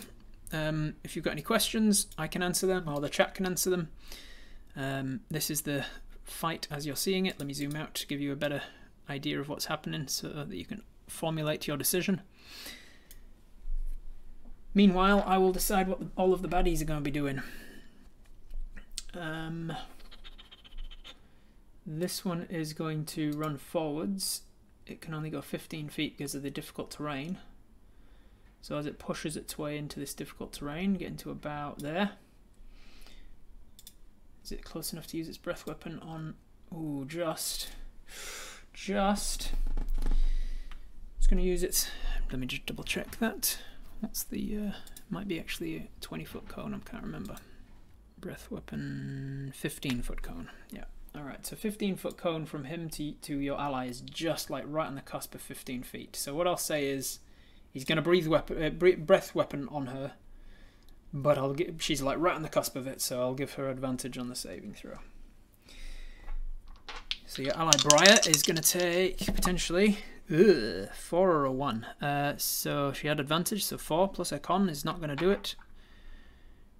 Um, if you've got any questions, I can answer them, or the chat can answer them. Um, this is the fight as you're seeing it. Let me zoom out to give you a better idea of what's happening, so that you can formulate your decision. Meanwhile, I will decide what all of the baddies are going to be doing. Um, this one is going to run forwards. It can only go 15 feet because of the difficult terrain. So as it pushes its way into this difficult terrain, getting to about there. Is it close enough to use its breath weapon on... Ooh, just... Just... It's going to use its... Let me just double check that. What's the, uh, might be actually a 20 foot cone, I can't remember. Breath weapon, 15 foot cone, yeah. Alright, so 15 foot cone from him to, to your ally is just like right on the cusp of 15 feet. So what I'll say is, he's going to breathe weapon, uh, breath weapon on her, but I'll get, she's like right on the cusp of it, so I'll give her advantage on the saving throw. So your ally Briar is going to take, potentially, Ugh, four or a one. Uh, so she had advantage, so four plus her con is not going to do it.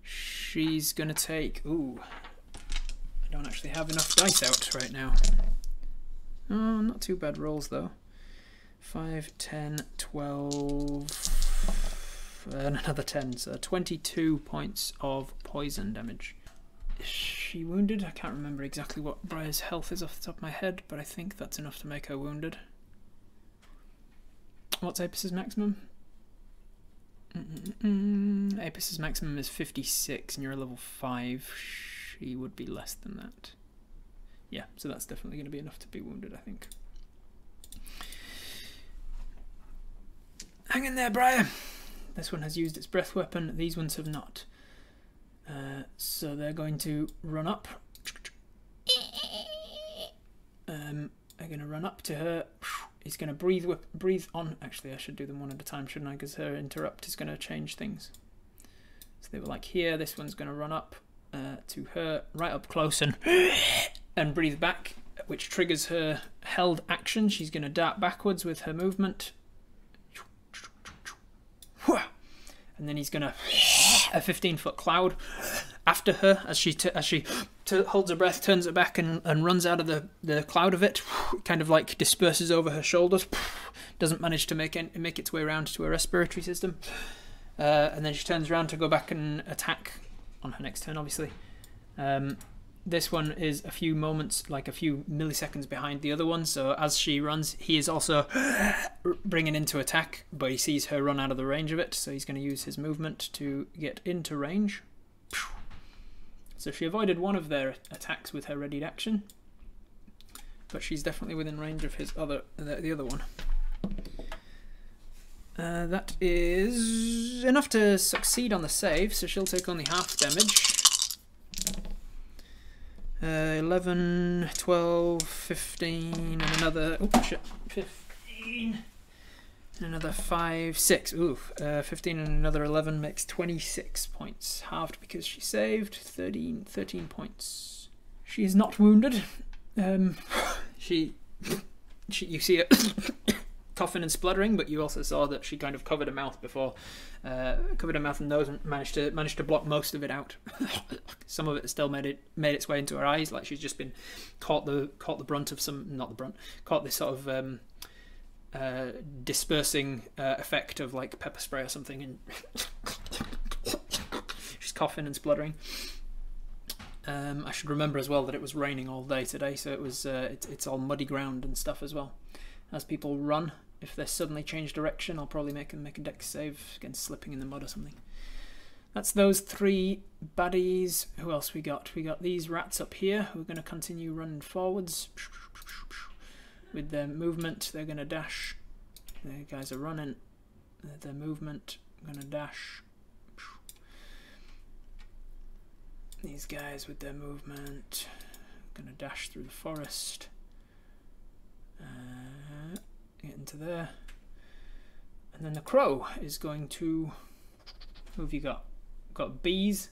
She's going to take. Ooh, I don't actually have enough dice out right now. Oh, not too bad rolls though. 5, 10, 12, and another 10. So 22 points of poison damage. Is she wounded? I can't remember exactly what Briar's health is off the top of my head, but I think that's enough to make her wounded. What's Apis's maximum? Mm-mm-mm. Apis's maximum is 56 and you're a level 5. She would be less than that. Yeah, so that's definitely going to be enough to be wounded, I think. Hang in there, Briar! This one has used its breath weapon, these ones have not. Uh, so they're going to run up. Um, they're going to run up to her. He's going to breathe breathe on. Actually, I should do them one at a time, shouldn't I? Because her interrupt is going to change things. So they were like here. This one's going to run up uh, to her, right up close, and and breathe back, which triggers her held action. She's going to dart backwards with her movement, and then he's to a 15 foot cloud after her as she as she holds her breath, turns it back, and, and runs out of the, the cloud of it. Kind of like disperses over her shoulders. Doesn't manage to make it, make its way around to her respiratory system. Uh, and then she turns around to go back and attack on her next turn, obviously. Um, this one is a few moments, like a few milliseconds behind the other one. So as she runs, he is also bringing into attack, but he sees her run out of the range of it. So he's going to use his movement to get into range. So she avoided one of their attacks with her readied action, but she's definitely within range of his other the, the other one. Uh, that is enough to succeed on the save, so she'll take only half damage. Uh, 11, 12, 15, and another. Oh, shit. 15. And another 5, 6. Ooh, uh, 15 and another 11 makes 26 points. Halved because she saved. 13, 13 points. She is not wounded. Um, she, she. You see it coughing and spluttering, but you also saw that she kind of covered her mouth before, uh, covered her mouth and nose, and managed to managed to block most of it out. some of it still made it made its way into her eyes, like she's just been caught the caught the brunt of some not the brunt, caught this sort of um, uh, dispersing uh, effect of like pepper spray or something, and she's coughing and spluttering. Um, I should remember as well that it was raining all day today, so it was uh, it, it's all muddy ground and stuff as well. As people run, if they suddenly change direction, I'll probably make them make a dex save against slipping in the mud or something. That's those three baddies. Who else we got? We got these rats up here who are going to continue running forwards. With their movement, they're going to dash. The guys are running. Their movement, I'm going to dash. These guys with their movement, I'm going to dash through the forest. Uh, into there. And then the crow is going to. Who have you got? Got bees,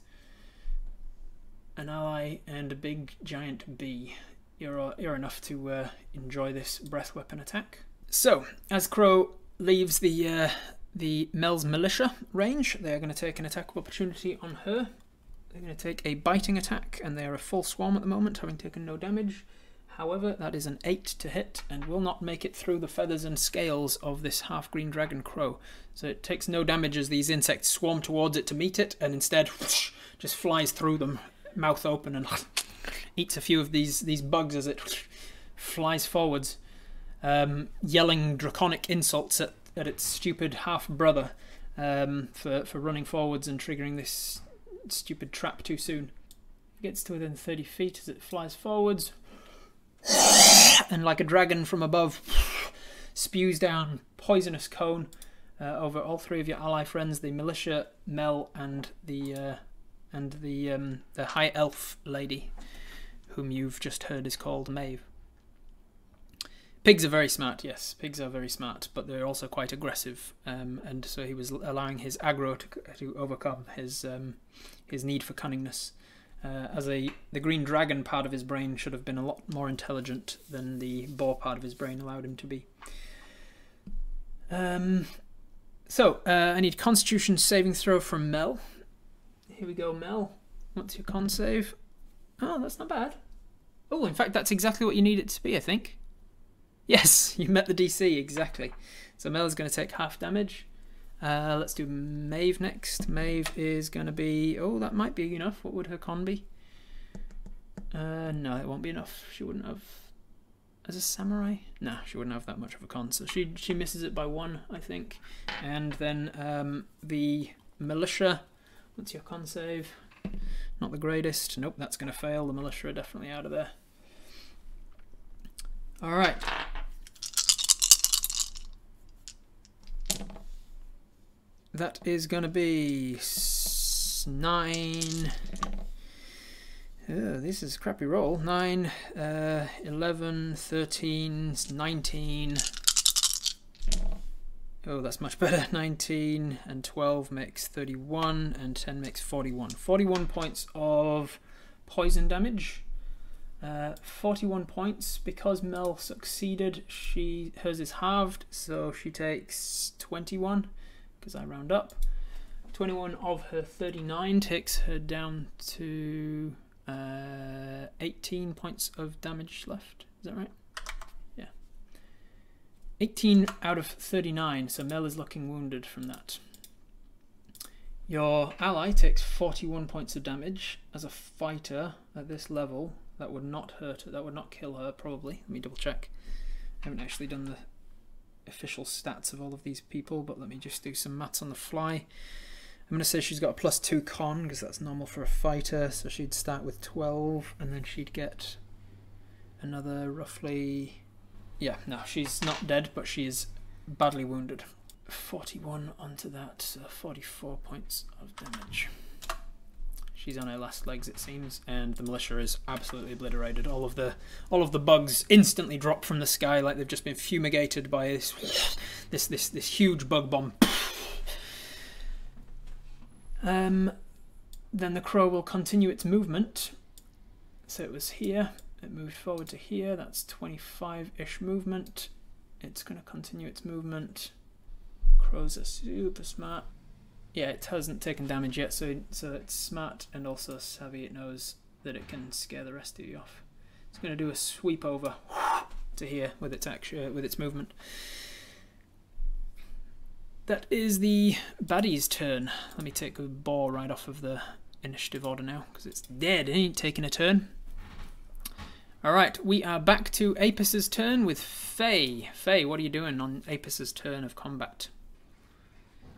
an ally, and a big giant bee. You're, you're enough to uh, enjoy this breath weapon attack. So, as Crow leaves the uh, the Mel's militia range, they are going to take an attack of opportunity on her. They're going to take a biting attack, and they are a full swarm at the moment, having taken no damage. However, that is an 8 to hit and will not make it through the feathers and scales of this half-green dragon crow. So it takes no damage as these insects swarm towards it to meet it and instead whoosh, just flies through them, mouth open, and eats a few of these, these bugs as it whoosh, flies forwards, um, yelling draconic insults at, at its stupid half-brother um, for, for running forwards and triggering this stupid trap too soon. It gets to within 30 feet as it flies forwards, and like a dragon from above spews down poisonous cone uh, over all three of your ally friends the militia mel and the uh, and the um, the high elf lady whom you've just heard is called Maeve. Pigs are very smart, yes. Pigs are very smart, but they're also quite aggressive, um, and so he was allowing his aggro to, to overcome his um, his need for cunningness. Uh, as a the green dragon part of his brain should have been a lot more intelligent than the boar part of his brain allowed him to be. Um, so uh, I need Constitution saving throw from Mel. Here we go, Mel. What's your con save? Oh, that's not bad. Oh, in fact, that's exactly what you need it to be, I think. Yes, you met the DC exactly. So Mel's going to take half damage. Uh, let's do Maeve next. Maeve is going to be... Oh, that might be enough. What would her con be? Uh, no, it won't be enough. She wouldn't have... As a samurai? Nah, she wouldn't have that much of a con. So she, she misses it by one, I think. And then um, the militia... What's your con save? Not the greatest. Nope, that's going to fail. The militia are definitely out of there. Alright. That is going to be nine. Oh, this is a crappy roll. 9, uh, 11, 13, 19. Oh, that's much better. 19 and 12 makes 31, and 10 makes 41. 41 points of poison damage. Uh, 41 points because Mel succeeded. She hers is halved, so she takes 21 because I round up. 21 of her 39 takes her down to uh, 18 points of damage left. Is that right? Yeah. 18 out of 39, so Mel is looking wounded from that. Your ally takes 41 points of damage. As a fighter at this level, that would not hurt her, that would not kill her, probably. Let me double check. I haven't actually done the official stats of all of these people, but let me just do some maths on the fly. I'm going to say she's got a plus two con because that's normal for a fighter. So she'd start with 12 and then she'd get another roughly. Yeah, no, she's not dead, but she is badly wounded. 41 onto that, so 44 points of damage. She's on her last legs, it seems, and the militia is absolutely obliterated. All of the all of the bugs instantly drop from the sky like they've just been fumigated by this this this, this huge bug bomb. Um, then the crow will continue its movement. So it was here. It moved forward to here. That's 25-ish movement. It's going to continue its movement. Crows are super smart. Yeah, it hasn't taken damage yet, so so it's smart and also savvy. It knows that it can scare the rest of you off. It's going to do a sweep over to here with its action, uh, with its movement. That is the baddie's turn. Let me take a ball right off of the initiative order now, because it's dead. It ain't taking a turn. Alright, we are back to Apis's turn with Faye. Faye, what are you doing on Apis's turn of combat?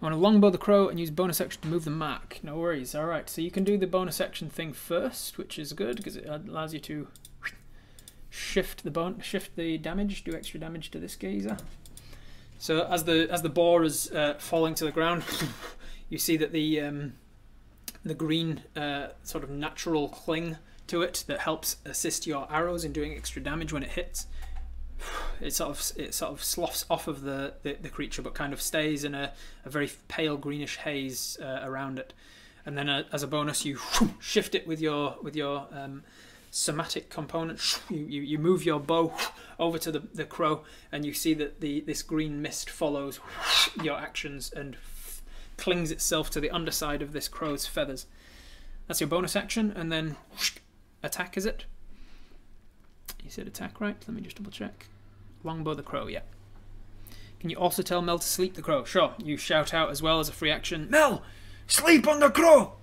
I want to longbow the crow and use bonus action to move the mark. No worries. Alright, so you can do the bonus action thing first, which is good, because it allows you to shift the bone, shift the damage, do extra damage to this gazer. So as the as the boar is uh, falling to the ground, you see that the um, the green uh, sort of natural cling to it that helps assist your arrows in doing extra damage when it hits. It sort of it sort of sloughs off of the, the, the creature, but kind of stays in a, a very pale greenish haze uh, around it. And then uh, as a bonus, you shift it with your with your um, somatic component. You, you, you move your bow over to the, the crow, and you see that the this green mist follows your actions and clings itself to the underside of this crow's feathers. That's your bonus action, and then attack, is it? You said attack, right? Let me just double check. Longbow the crow, yeah. Can you also tell Mel to sleep the crow? Sure. You shout out as well as a free action. Mel, sleep on the crow!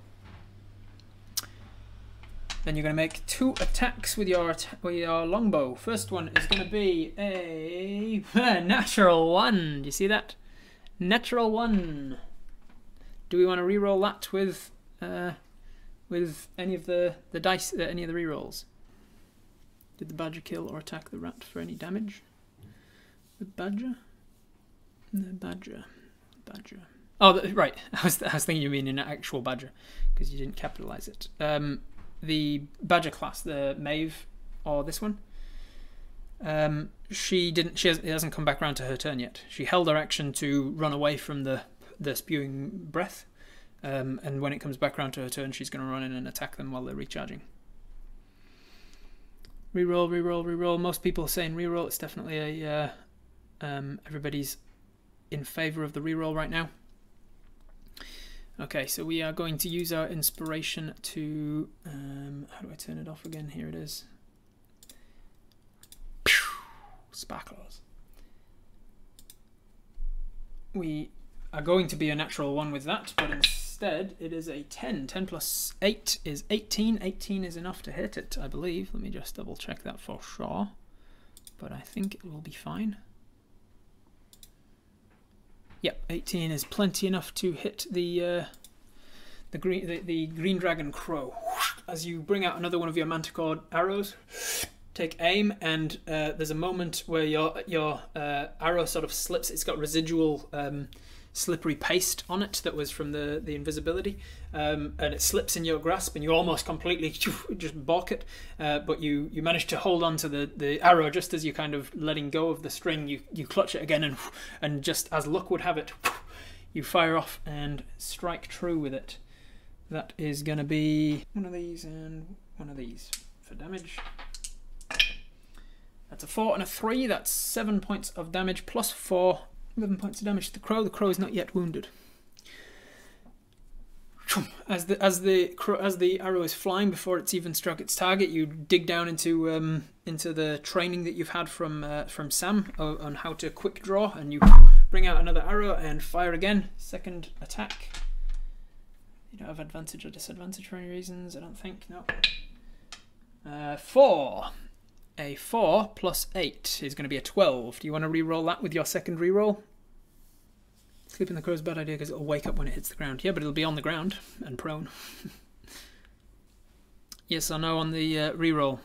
Then you're going to make two attacks with your with your longbow. First one is going to be a natural one. Do you see that? Natural one. Do we want to re-roll that with uh, with any of the the dice, uh, any of the re-rolls? Did the badger kill or attack the rat for any damage? The badger. The badger. Badger. Oh, right. I was I was thinking you mean an actual badger because you didn't capitalize it. Um, the Badger class, the Maeve, or this one. Um, she didn't. She has, hasn't come back around to her turn yet. She held her action to run away from the the spewing breath, um, and when it comes back around to her turn, she's going to run in and attack them while they're recharging. Reroll, reroll, reroll. Most people are saying reroll. It's definitely a uh, um, everybody's in favor of the reroll right now. Okay, so we are going to use our inspiration to, um, how do I turn it off again? Here it is. Sparkles. We are going to be a natural one with that, but instead it is a 10. 10 plus 8 is 18. 18 is enough to hit it, I believe. Let me just double check that for sure. But I think it will be fine. Yep, 18 is plenty enough to hit the uh, the green the, the green dragon crow. As you bring out another one of your manticore arrows, take aim, and uh, there's a moment where your your uh, arrow sort of slips. It's got residual um, slippery paste on it that was from the, the invisibility, um, and it slips in your grasp, and you almost completely just balk it. Uh, but you, you manage to hold on to the, the arrow just as you're kind of letting go of the string. You, you clutch it again, and and just as luck would have it, you fire off and strike true with it. That is going to be one of these and one of these for damage. That's a 4 and a 3. That's 7 points of damage plus 4 11 points of damage to the crow. The crow is not yet wounded. As the as the as the arrow is flying before it's even struck its target, you dig down into um, into the training that you've had from uh, from Sam on how to quick draw, and you bring out another arrow and fire again. Second attack. You don't have advantage or disadvantage for any reasons. I don't think. No. Uh, four. A 4 plus 8 is going to be a 12. Do you want to re-roll that with your second re-roll? Sleeping the crow is a bad idea because it'll wake up when it hits the ground. Yeah, but it'll be on the ground and prone. yes or no on the uh, reroll?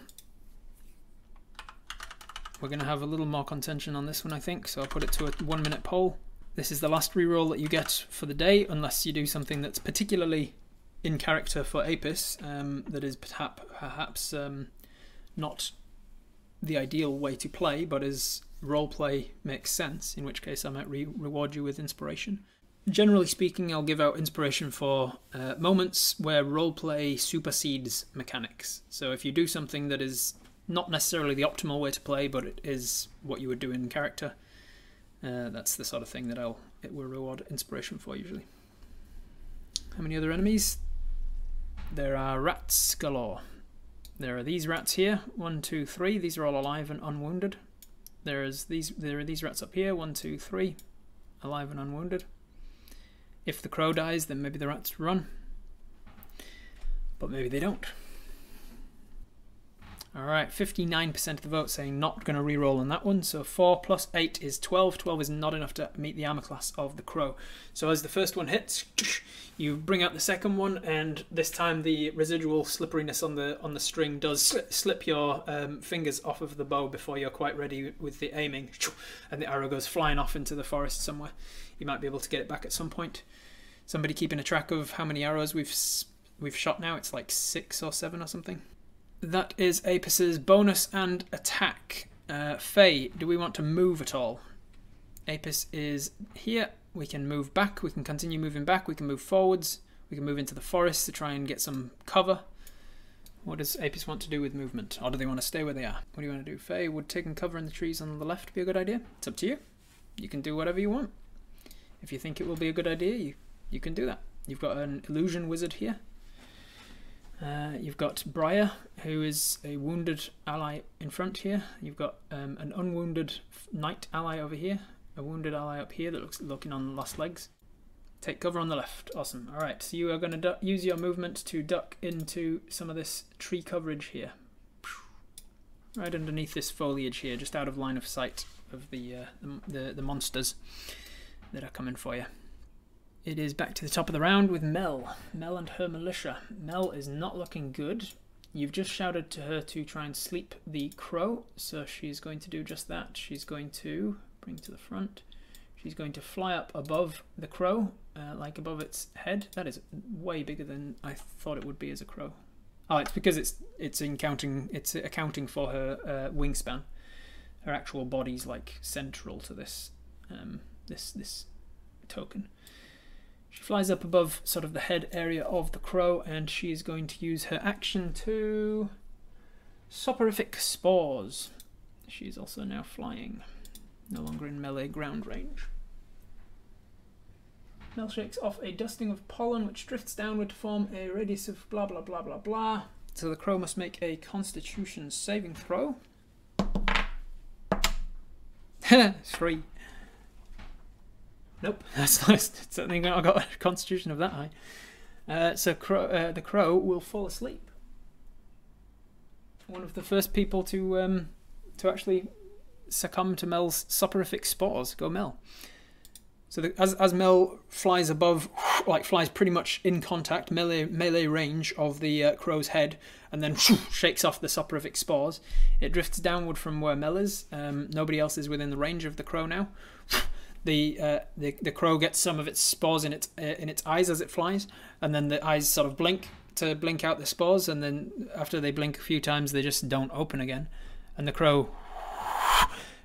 We're going to have a little more contention on this one, I think, so I'll put it to a one minute poll. This is the last reroll that you get for the day, unless you do something that's particularly in character for Apis, um, that is perhaps, perhaps um, not the ideal way to play, but is roleplay makes sense, in which case I might re reward you with inspiration. Generally speaking, I'll give out inspiration for uh, moments where roleplay supersedes mechanics. So if you do something that is not necessarily the optimal way to play, but it is what you would do in character, uh, that's the sort of thing that I'll it will reward inspiration for usually. How many other enemies? There are rats galore. There are these rats here. One, two, three. These are all alive and unwounded. There is these. There are these rats up here. One, two, three, alive and unwounded. If the crow dies, then maybe the rats run. But maybe they don't. Alright, 59% of the vote saying not going to re-roll on that one. So 4 plus 8 is 12. 12 is not enough to meet the armor class of the crow. So as the first one hits, you bring out the second one, and this time the residual slipperiness on the on the string does slip your um, fingers off of the bow before you're quite ready with the aiming, and the arrow goes flying off into the forest somewhere. You might be able to get it back at some point. Somebody keeping a track of how many arrows we've we've shot now? It's like six or seven or something that is Apis's bonus and attack. Uh, Faye, do we want to move at all? Apis is here. We can move back. We can continue moving back. We can move forwards. We can move into the forest to try and get some cover. What does Apis want to do with movement? Or do they want to stay where they are? What do you want to do? Faye, would taking cover in the trees on the left be a good idea? It's up to you. You can do whatever you want. If you think it will be a good idea, you, you can do that. You've got an illusion wizard here. Uh, you've got Briar, who is a wounded ally in front here. You've got um, an unwounded knight ally over here, a wounded ally up here that looks looking on the legs. Take cover on the left. Awesome. All right, so you are going to use your movement to duck into some of this tree coverage here. Right underneath this foliage here, just out of line of sight of the, uh, the, the, the monsters that are coming for you. It is back to the top of the round with Mel. Mel and her militia. Mel is not looking good. You've just shouted to her to try and sleep the crow, so she's going to do just that. She's going to bring to the front. She's going to fly up above the crow, uh, like above its head. That is way bigger than I thought it would be as a crow. Oh, it's because it's it's accounting it's accounting for her uh, wingspan. Her actual body's like central to this um, this this token. She flies up above sort of the head area of the crow and she's going to use her action to soporific spores. She's also now flying, no longer in melee ground range. Mel shakes off a dusting of pollen which drifts downward to form a radius of blah blah blah blah blah. So the crow must make a constitution saving throw. Three. Nope, that's not certainly not got a constitution of that high. Uh, so crow, uh, the crow will fall asleep. One of the first people to um, to actually succumb to Mel's soporific spores. Go Mel. So the, as as Mel flies above, like flies pretty much in contact melee melee range of the uh, crow's head, and then shakes off the soporific spores. It drifts downward from where Mel is. Um, nobody else is within the range of the crow now the, uh, the the crow gets some of its spores in its uh, in its eyes as it flies, and then the eyes sort of blink to blink out the spores, and then after they blink a few times, they just don't open again, and the crow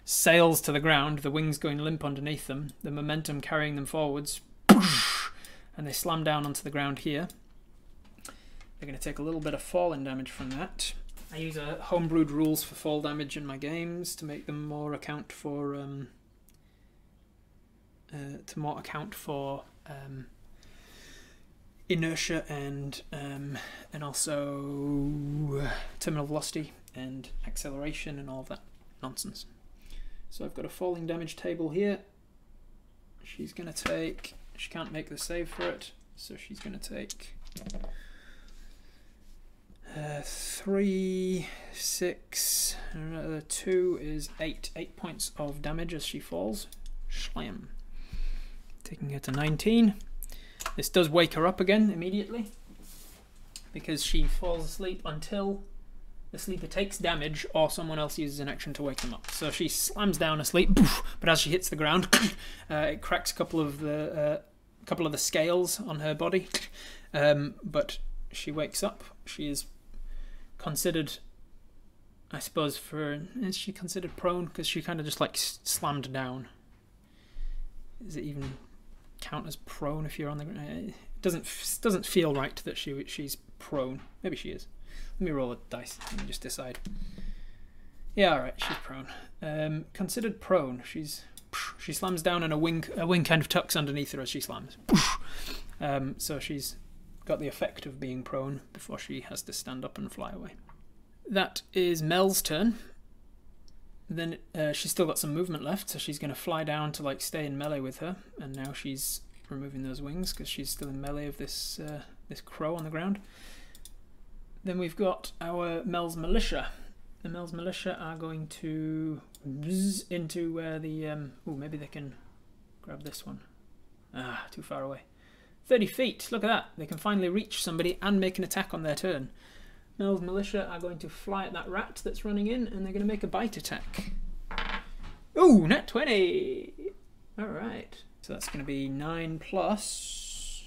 sails to the ground, the wings going limp underneath them, the momentum carrying them forwards, and they slam down onto the ground here. They're going to take a little bit of falling damage from that. I use a homebrewed rules for fall damage in my games to make them more account for um, uh, to more account for um, inertia and um, and also terminal velocity and acceleration and all that nonsense. So I've got a falling damage table here. She's going to take, she can't make the save for it, so she's going to take uh, three, six, uh, two is eight. Eight points of damage as she falls. Slam. Taking her to 19. This does wake her up again immediately because she falls asleep until the sleeper takes damage or someone else uses an action to wake them up. So she slams down asleep, but as she hits the ground, uh, it cracks a couple of the uh, couple of the scales on her body. Um, but she wakes up. She is considered, I suppose, for is she considered prone because she kind of just like slammed down. Is it even count as prone if you're on the ground? It doesn't doesn't feel right that she she's prone. Maybe she is. Let me roll a dice and just decide. Yeah, all right, she's prone. Um, considered prone. She's she slams down and a wing a wing kind of tucks underneath her as she slams. Um, so she's got the effect of being prone before she has to stand up and fly away. That is Mel's turn. Then uh, she's still got some movement left, so she's going to fly down to like stay in melee with her. And now she's removing those wings because she's still in melee of this uh, this crow on the ground. Then we've got our Mel's militia. The Mel's militia are going to into where the um, oh maybe they can grab this one. Ah, too far away. 30 feet. Look at that. They can finally reach somebody and make an attack on their turn. Mel's militia are going to fly at that rat that's running in and they're going to make a bite attack. Ooh, net 20. All right. So that's going to be 9 plus.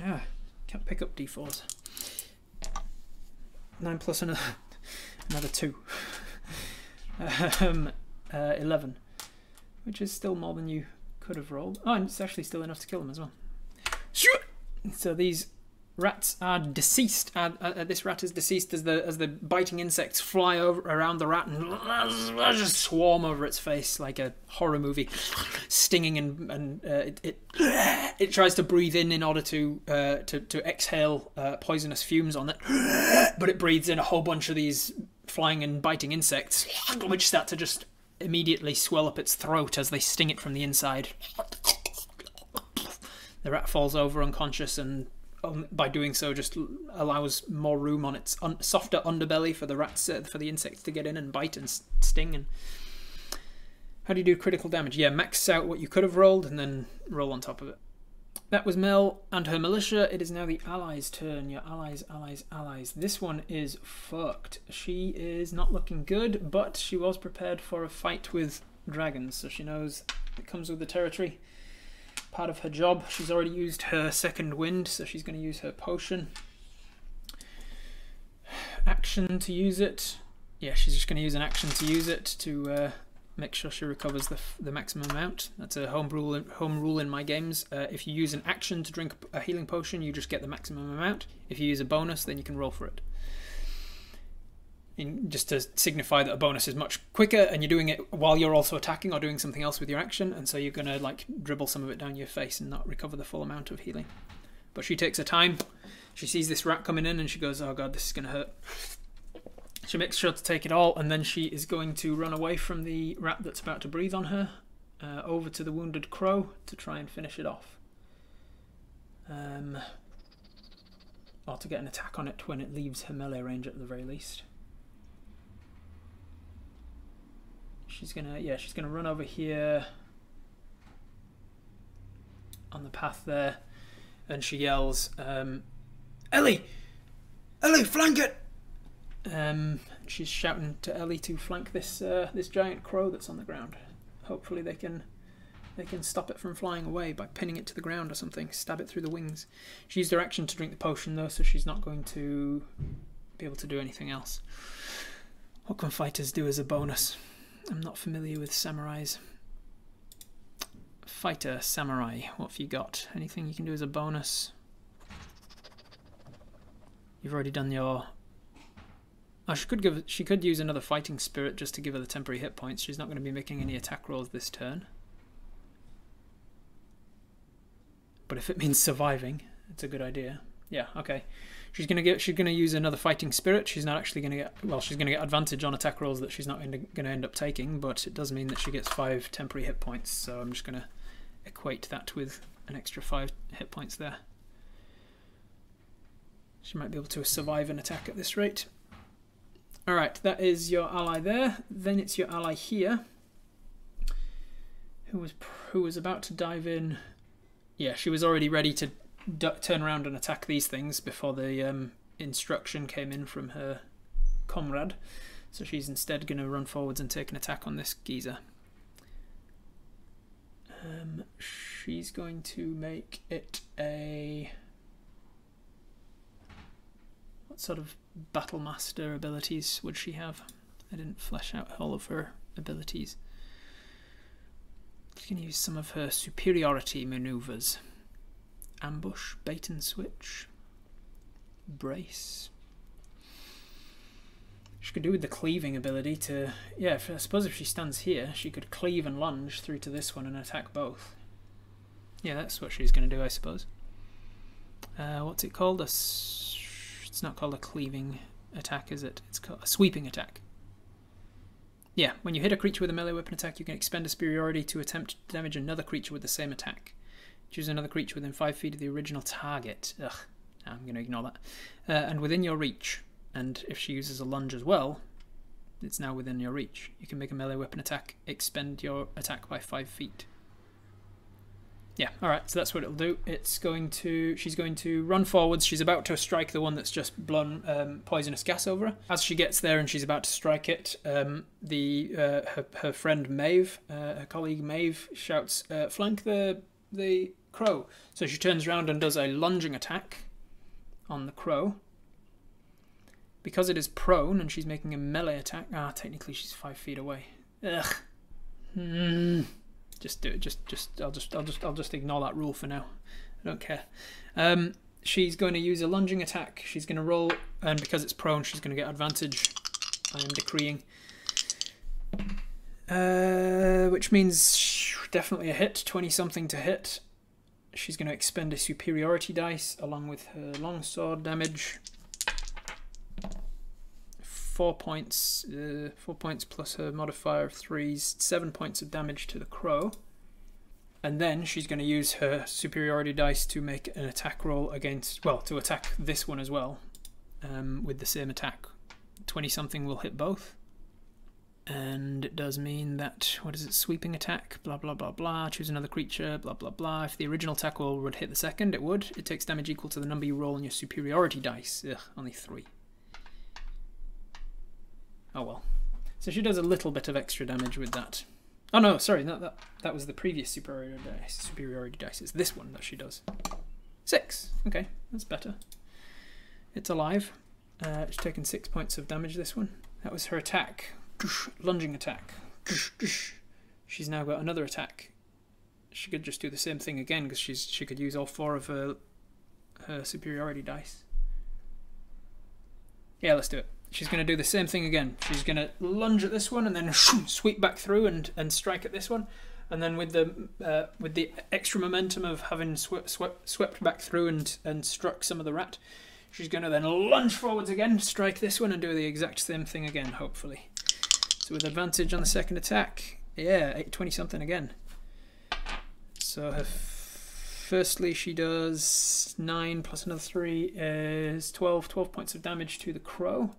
Yeah, can't pick up d4s. 9 plus another, another 2. um, uh, 11. Which is still more than you could have rolled. Oh, and it's actually still enough to kill them as well. Shoot! So these rats are deceased. Uh, uh, this rat is deceased as the as the biting insects fly over around the rat and just swarm over its face like a horror movie, stinging and and uh, it, it, it tries to breathe in in order to uh, to to exhale uh, poisonous fumes on it, but it breathes in a whole bunch of these flying and biting insects, which start to just immediately swell up its throat as they sting it from the inside. The rat falls over unconscious and by doing so just allows more room on its un softer underbelly for the rats uh, for the insects to get in and bite and sting and how do you do critical damage yeah max out what you could have rolled and then roll on top of it that was Mel and her militia. It is now the allies' turn. Your allies, allies, allies. This one is fucked. She is not looking good, but she was prepared for a fight with dragons, so she knows it comes with the territory. Part of her job. She's already used her second wind, so she's going to use her potion. Action to use it. Yeah, she's just going to use an action to use it to uh, make sure she recovers the, the maximum amount. That's a home rule, home rule in my games. Uh, if you use an action to drink a healing potion, you just get the maximum amount. If you use a bonus, then you can roll for it. In, just to signify that a bonus is much quicker and you're doing it while you're also attacking or doing something else with your action and so you're going to like dribble some of it down your face and not recover the full amount of healing. But she takes her time. She sees this rat coming in and she goes, oh god, this is going to hurt. She makes sure to take it all, and then she is going to run away from the rat that's about to breathe on her, uh, over to the wounded crow to try and finish it off. Um, or to get an attack on it when it leaves her melee range at the very least. She's gonna, yeah, she's gonna run over here on the path there, and she yells, um, Ellie! Ellie, flank it! Um, she's shouting to Ellie to flank this uh, this giant crow that's on the ground. Hopefully they can they can stop it from flying away by pinning it to the ground or something. Stab it through the wings. She used her action to drink the potion though, so she's not going to be able to do anything else. What can fighters do as a bonus? I'm not familiar with samurais. Fighter, samurai, what have you got? Anything you can do as a bonus? You've already done your Oh, she could give. She could use another fighting spirit just to give her the temporary hit points. She's not going to be making any attack rolls this turn. But if it means surviving, it's a good idea. Yeah. Okay. She's gonna get. She's gonna use another fighting spirit. She's not actually gonna get. Well, she's gonna get advantage on attack rolls that she's not gonna end up taking. But it does mean that she gets five temporary hit points. So I'm just gonna equate that with an extra five hit points there. She might be able to survive an attack at this rate. Alright, that is your ally there. Then it's your ally here. who was who was about to dive in. Yeah, she was already ready to turn around and attack these things before the um, instruction came in from her comrade. So she's instead going to run forwards and take an attack on this geezer. Um, she's going to make it a what sort of battle master abilities would she have? I didn't flesh out all of her abilities. She can use some of her superiority maneuvers. Ambush, bait and switch, brace. She could do with the cleaving ability to... Yeah, if, I suppose if she stands here, she could cleave and lunge through to this one and attack both. Yeah, that's what she's going to do, I suppose. Uh, what's it called? A it's not called a cleaving attack, is it? It's called a sweeping attack. Yeah, when you hit a creature with a melee weapon attack, you can expend a superiority to attempt to damage another creature with the same attack. Choose another creature within 5 feet of the original target. Ugh, I'm going to ignore that. Uh, and within your reach. And if she uses a lunge as well, it's now within your reach. You can make a melee weapon attack, expend your attack by 5 feet. Yeah, alright, so that's what it'll do. It's going to, she's going to run forwards. She's about to strike the one that's just blown um, poisonous gas over her. As she gets there and she's about to strike it, um, the uh, her, her friend Maeve, uh, her colleague Maeve, shouts, uh, flank the, the crow. So she turns around and does a lunging attack on the crow. Because it is prone and she's making a melee attack, ah, technically she's five feet away. Ugh. Hmm. Just do it. Just, just, I'll just, I'll just, I'll just ignore that rule for now. I don't care. Um, she's going to use a lunging attack. She's going to roll, and because it's prone, she's going to get advantage. I am decreeing. Uh, which means definitely a hit, 20 something to hit. She's going to expend a superiority dice along with her longsword damage four points, uh, four points plus her modifier of threes, seven points of damage to the crow. And then she's going to use her superiority dice to make an attack roll against, well, to attack this one as well, um, with the same attack. 20 something will hit both. And it does mean that, what is it, sweeping attack, blah blah blah blah, choose another creature, blah blah blah. If the original attack roll would hit the second, it would. It takes damage equal to the number you roll on your superiority dice. Ugh, only three. Oh well. So she does a little bit of extra damage with that. Oh no, sorry, that, that, that was the previous superiority dice. Superiority dice. It's this one that she does. Six. Okay, that's better. It's alive. Uh, it's taken six points of damage, this one. That was her attack. Lunging attack. She's now got another attack. She could just do the same thing again because she's she could use all four of her her superiority dice. Yeah, let's do it she's going to do the same thing again. She's going to lunge at this one and then sweep back through and, and strike at this one. And then with the uh, with the extra momentum of having swept, swept, swept back through and, and struck some of the rat, she's going to then lunge forwards again, strike this one and do the exact same thing again, hopefully. So with advantage on the second attack, yeah, 20 something again. So her firstly she does 9 plus another 3 is 12, 12 points of damage to the crow.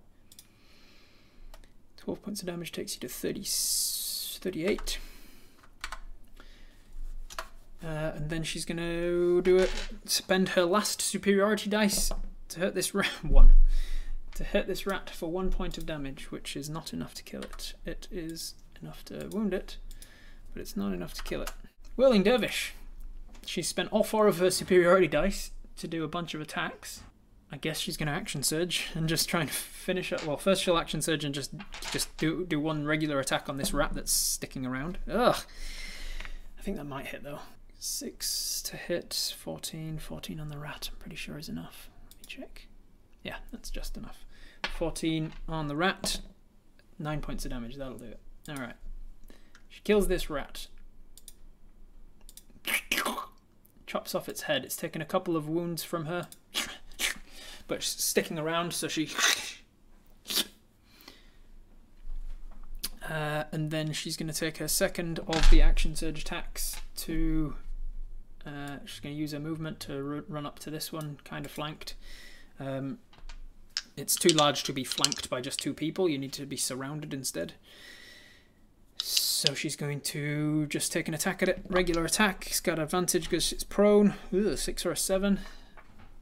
12 points of damage takes you to 30, 38. Uh, and then she's going to do it. Spend her last superiority dice to hurt this rat. One. To hit this rat for one point of damage, which is not enough to kill it. It is enough to wound it, but it's not enough to kill it. Whirling Dervish. She spent all four of her superiority dice to do a bunch of attacks. I guess she's going to action surge and just try and finish it. Well, first she'll action surge and just just do do one regular attack on this rat that's sticking around. Ugh. I think that might hit though. Six to hit, 14, 14 on the rat. I'm pretty sure is enough. Let me check. Yeah, that's just enough. 14 on the rat. Nine points of damage. That'll do it. All right. She kills this rat. Chops off its head. It's taken a couple of wounds from her but she's sticking around, so she. Uh, and then she's going to take her second of the action surge attacks to. Uh, she's going to use her movement to run up to this one, kind of flanked. Um, it's too large to be flanked by just two people. You need to be surrounded instead. So she's going to just take an attack at it. Regular attack. It's got advantage because it's prone. Ooh, a six or a seven.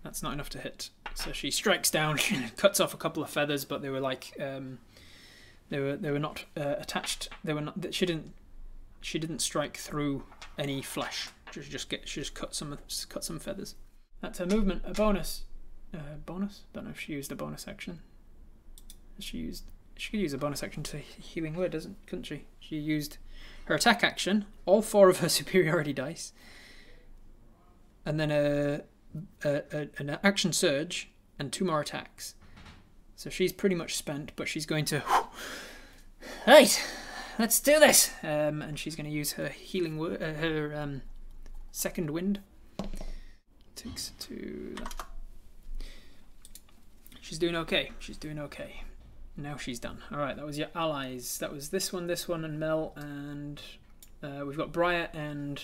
That's not enough to hit. So she strikes down, cuts off a couple of feathers, but they were like um, they were they were not uh, attached. They were not. She didn't she didn't strike through any flesh. She just get she just cut some cut some feathers. That's her movement. A bonus. Uh, bonus. Don't know if she used a bonus action. She used. She could use a bonus action to healing word, doesn't? Couldn't she? She used her attack action, all four of her superiority dice, and then a, a, a an action surge and two more attacks. So she's pretty much spent, but she's going to. Right, let's do this. Um, and she's going to use her healing word, uh, her um, second wind. Takes to that. She's doing okay. She's doing okay. Now she's done. All right, that was your allies. That was this one, this one, and Mel, and uh, we've got Briar and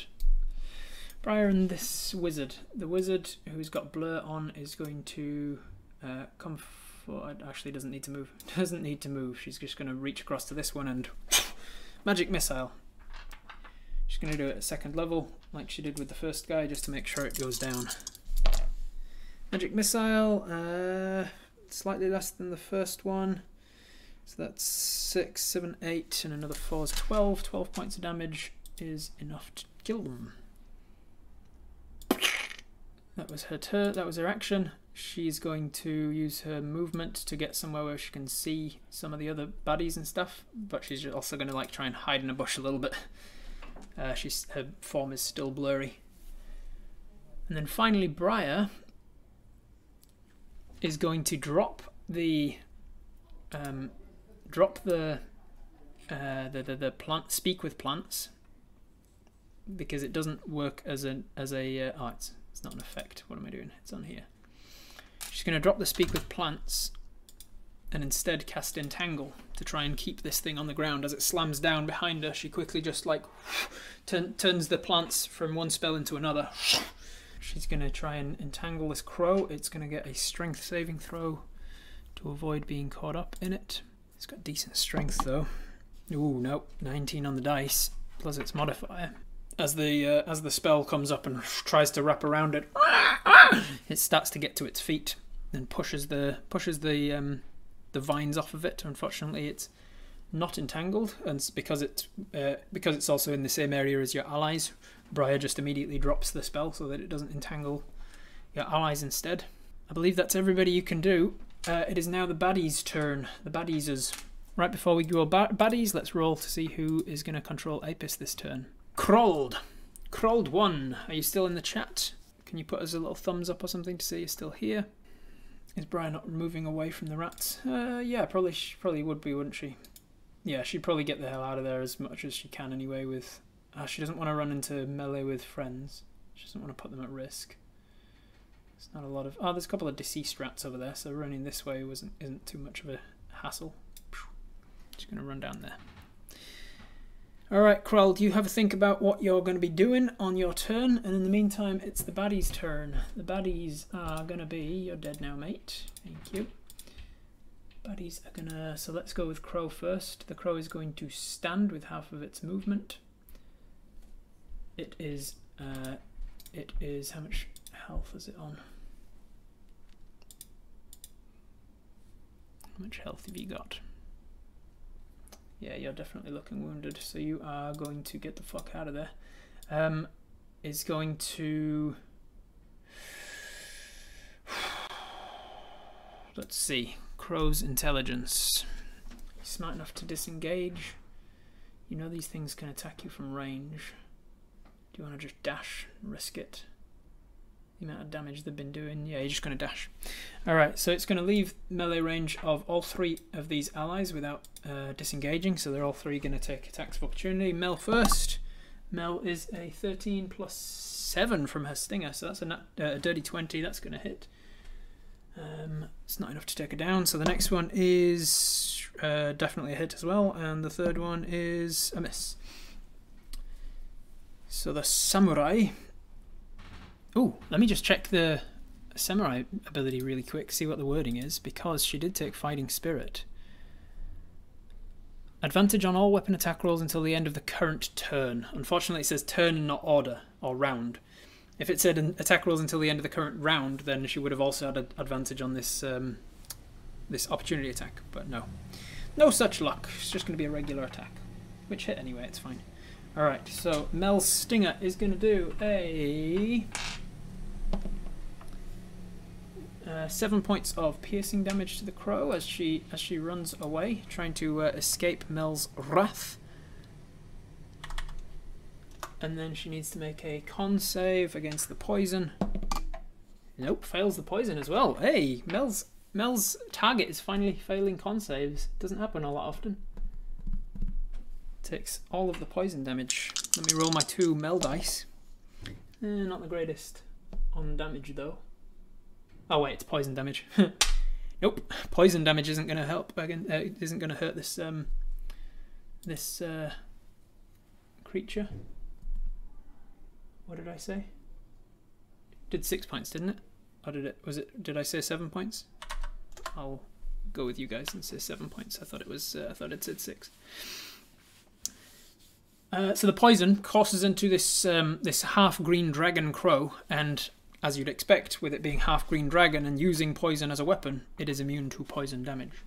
Briar and this wizard. The wizard who's got blur on is going to uh, come forward. Actually, doesn't need to move. Doesn't need to move. She's just going to reach across to this one and magic missile. She's going to do it at second level, like she did with the first guy, just to make sure it goes down. Magic missile. Uh, slightly less than the first one. So that's 6, 7, 8, and another 4 is 12. 12 points of damage is enough to kill them. That was her turn, that was her action. She's going to use her movement to get somewhere where she can see some of the other baddies and stuff, but she's also going to like try and hide in a bush a little bit. Uh, she's her form is still blurry. And then finally, Briar is going to drop the um, drop the, uh, the the the plant speak with plants because it doesn't work as a as a uh, oh it's it's not an effect. What am I doing? It's on here. She's going to drop the speak with plants and instead cast entangle to try and keep this thing on the ground as it slams down behind her. She quickly just like turn, turns the plants from one spell into another She's going to try and entangle this crow. It's going to get a strength saving throw to avoid being caught up in it. It's got decent strength though. Ooh, nope, 19 on the dice plus its modifier. As the uh, as the spell comes up and tries to wrap around it, it starts to get to its feet and pushes the pushes the um, the vines off of it. Unfortunately, it's not entangled, and because it uh, because it's also in the same area as your allies, Briar just immediately drops the spell so that it doesn't entangle your allies instead. I believe that's everybody you can do. Uh, it is now the baddies' turn. The baddies is right before we go ba baddies. Let's roll to see who is going to control Apis this turn. Krold, Krold one. Are you still in the chat? Can you put us a little thumbs up or something to say you're still here? Is Brian not moving away from the rats? Uh, yeah, probably she probably would be, wouldn't she? Yeah, she'd probably get the hell out of there as much as she can anyway with uh, she doesn't want to run into melee with friends. She doesn't want to put them at risk. It's not a lot of... Oh, there's a couple of deceased rats over there, so running this way wasn't isn't too much of a hassle. Just going to run down there. Alright, Krull, do you have a think about what you're going to be doing on your turn? And in the meantime, it's the baddies' turn. The baddies are going to be... You're dead now, mate. Thank you. Baddies are going to... So let's go with Crow first. The Crow is going to stand with half of its movement. It is, uh, it is, how much health is it on? How much health have you got? Yeah, you're definitely looking wounded, so you are going to get the fuck out of there. Um, is going to... Let's see. Crow's intelligence. Smart enough to disengage. You know these things can attack you from range. Do you want to just dash, risk it? The amount of damage they've been doing. Yeah, you're just going to dash. Alright, so it's going to leave melee range of all three of these allies without uh, disengaging. So they're all three going to take attacks of opportunity. Mel first. Mel is a 13 plus 7 from her stinger, so that's a, uh, dirty 20. That's going to hit. Um, it's not enough to take her down. So the next one is uh, definitely a hit as well, and the third one is a miss. So the samurai. Oh, let me just check the samurai ability really quick, see what the wording is, because she did take fighting spirit. Advantage on all weapon attack rolls until the end of the current turn. Unfortunately, it says turn, and not order or round. If it said attack rolls until the end of the current round, then she would have also had an advantage on this um, this opportunity attack. But no, no such luck. It's just going to be a regular attack, which hit anyway. It's fine. All right. So Mel's Stinger is going to do a uh, seven points of piercing damage to the crow as she as she runs away, trying to uh, escape Mel's wrath. And then she needs to make a con save against the poison. Nope, fails the poison as well. Hey, Mel's Mel's target is finally failing con saves. Doesn't happen a lot often. Takes all of the poison damage. Let me roll my two Mel dice. Eh, not the greatest on damage though. Oh wait, it's poison damage. nope, poison damage isn't going to help. Again, uh, isn't going to hurt this um, this uh, creature. What did I say? Did six points, didn't it? Or did it? Was it? Did I say seven points? I'll go with you guys and say seven points. I thought it was. Uh, I thought it said six. Uh, so the poison courses into this um, this half green dragon crow, and as you'd expect, with it being half green dragon and using poison as a weapon, it is immune to poison damage.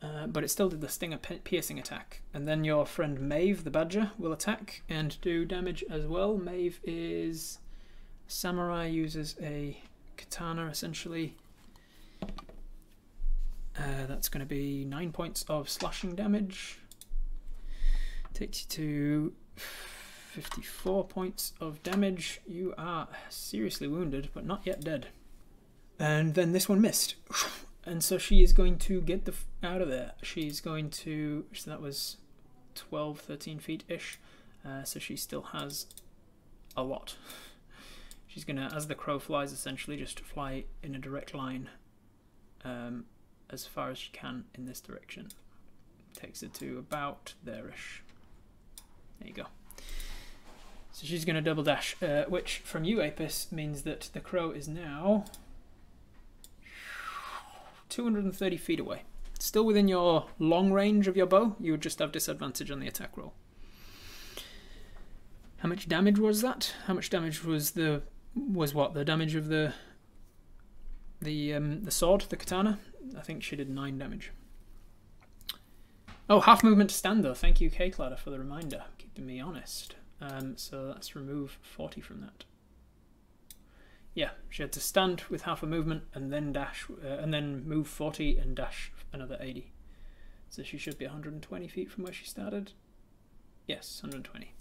Uh, but it still did the stinger piercing attack. And then your friend Maeve, the badger, will attack and do damage as well. Maeve is. Samurai uses a katana essentially. Uh, that's going to be 9 points of slashing damage. Takes you to 54 points of damage. You are seriously wounded, but not yet dead. And then this one missed. And so she is going to get the out of there. She's going to. So that was 12, 13 feet ish. Uh, so she still has a lot. She's going to, as the crow flies, essentially just fly in a direct line um, as far as she can in this direction. Takes her to about there ish. There you go. So she's going to double dash, uh, which from you, Apis, means that the crow is now 230 feet away. Still within your long range of your bow, you would just have disadvantage on the attack roll. How much damage was that? How much damage was the was what the damage of the the um, the sword, the katana? I think she did nine damage. Oh, half movement to stand though. Thank you, K Cladder, for the reminder, keeping me honest. Um, so let's remove 40 from that. Yeah, she had to stand with half a movement and then dash, uh, and then move 40 and dash another 80. So she should be 120 feet from where she started. Yes, 120.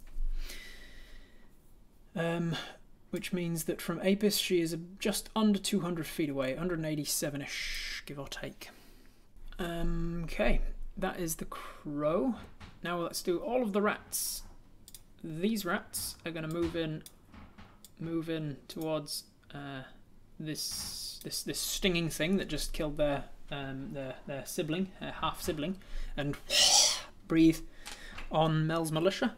Um, which means that from Apis she is just under 200 feet away, 187ish, give or take. Um, okay, that is the crow. Now let's do all of the rats these rats are going to move in, move in towards uh, this this this stinging thing that just killed their um, their their sibling, their half sibling, and breathe on Mel's militia.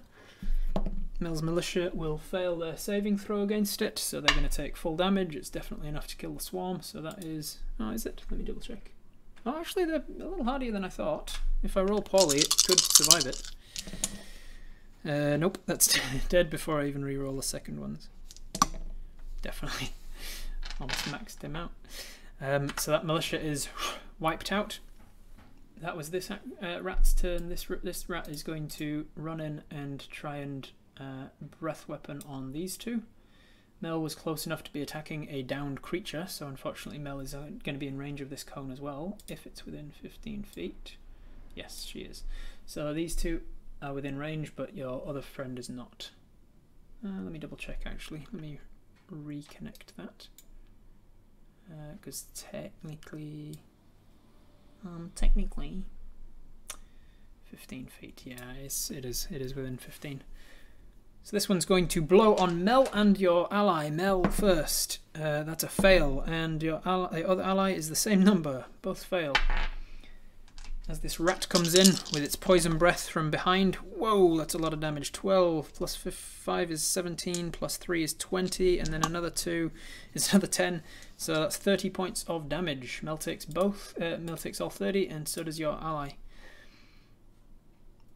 Mel's militia will fail their saving throw against it, so they're going to take full damage. It's definitely enough to kill the swarm, so that is. Oh, is it? Let me double check. Oh, actually, they're a little hardier than I thought. If I roll poorly, it could survive it. Uh, nope, that's dead before I even re-roll the second ones. Definitely. Almost maxed him out. Um, so that militia is wiped out. That was this uh, rat's turn. This this rat is going to run in and try and uh, breath weapon on these two. Mel was close enough to be attacking a downed creature, so unfortunately Mel is uh, going to be in range of this cone as well, if it's within 15 feet. Yes, she is. So these two are within range, but your other friend is not. Uh, let me double check actually. Let me reconnect that. Because uh, technically, um, technically, 15 feet. Yeah, it's, it is. It is within 15. So this one's going to blow on Mel and your ally. Mel first. Uh, that's a fail, and your ally, other ally is the same number. Both fail. As this rat comes in with its poison breath from behind. Whoa, that's a lot of damage. 12 plus 5 is 17, plus 3 is 20, and then another 2 is another 10. So that's 30 points of damage. Mel takes both. Uh, Mel takes all 30, and so does your ally.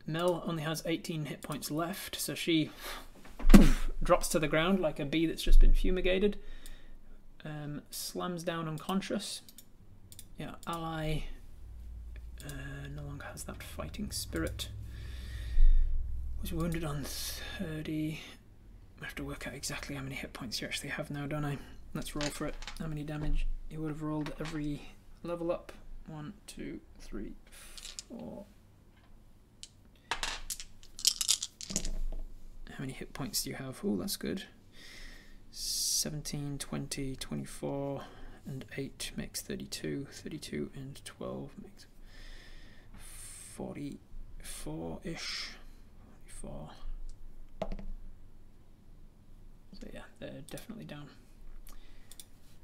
Mel only has 18 hit points left, so she drops to the ground like a bee that's just been fumigated. Um, slams down unconscious. Yeah, ally uh, no longer has that fighting spirit. Was wounded on 30. I have to work out exactly how many hit points you actually have now, don't I? Let's roll for it. How many damage you would have rolled every level up? One, two, three, four. How many hit points do you have? Oh, that's good. 17, 20, 24, and 8 makes 32. 32 and 12 makes 44-ish. 44. So yeah, they're definitely down.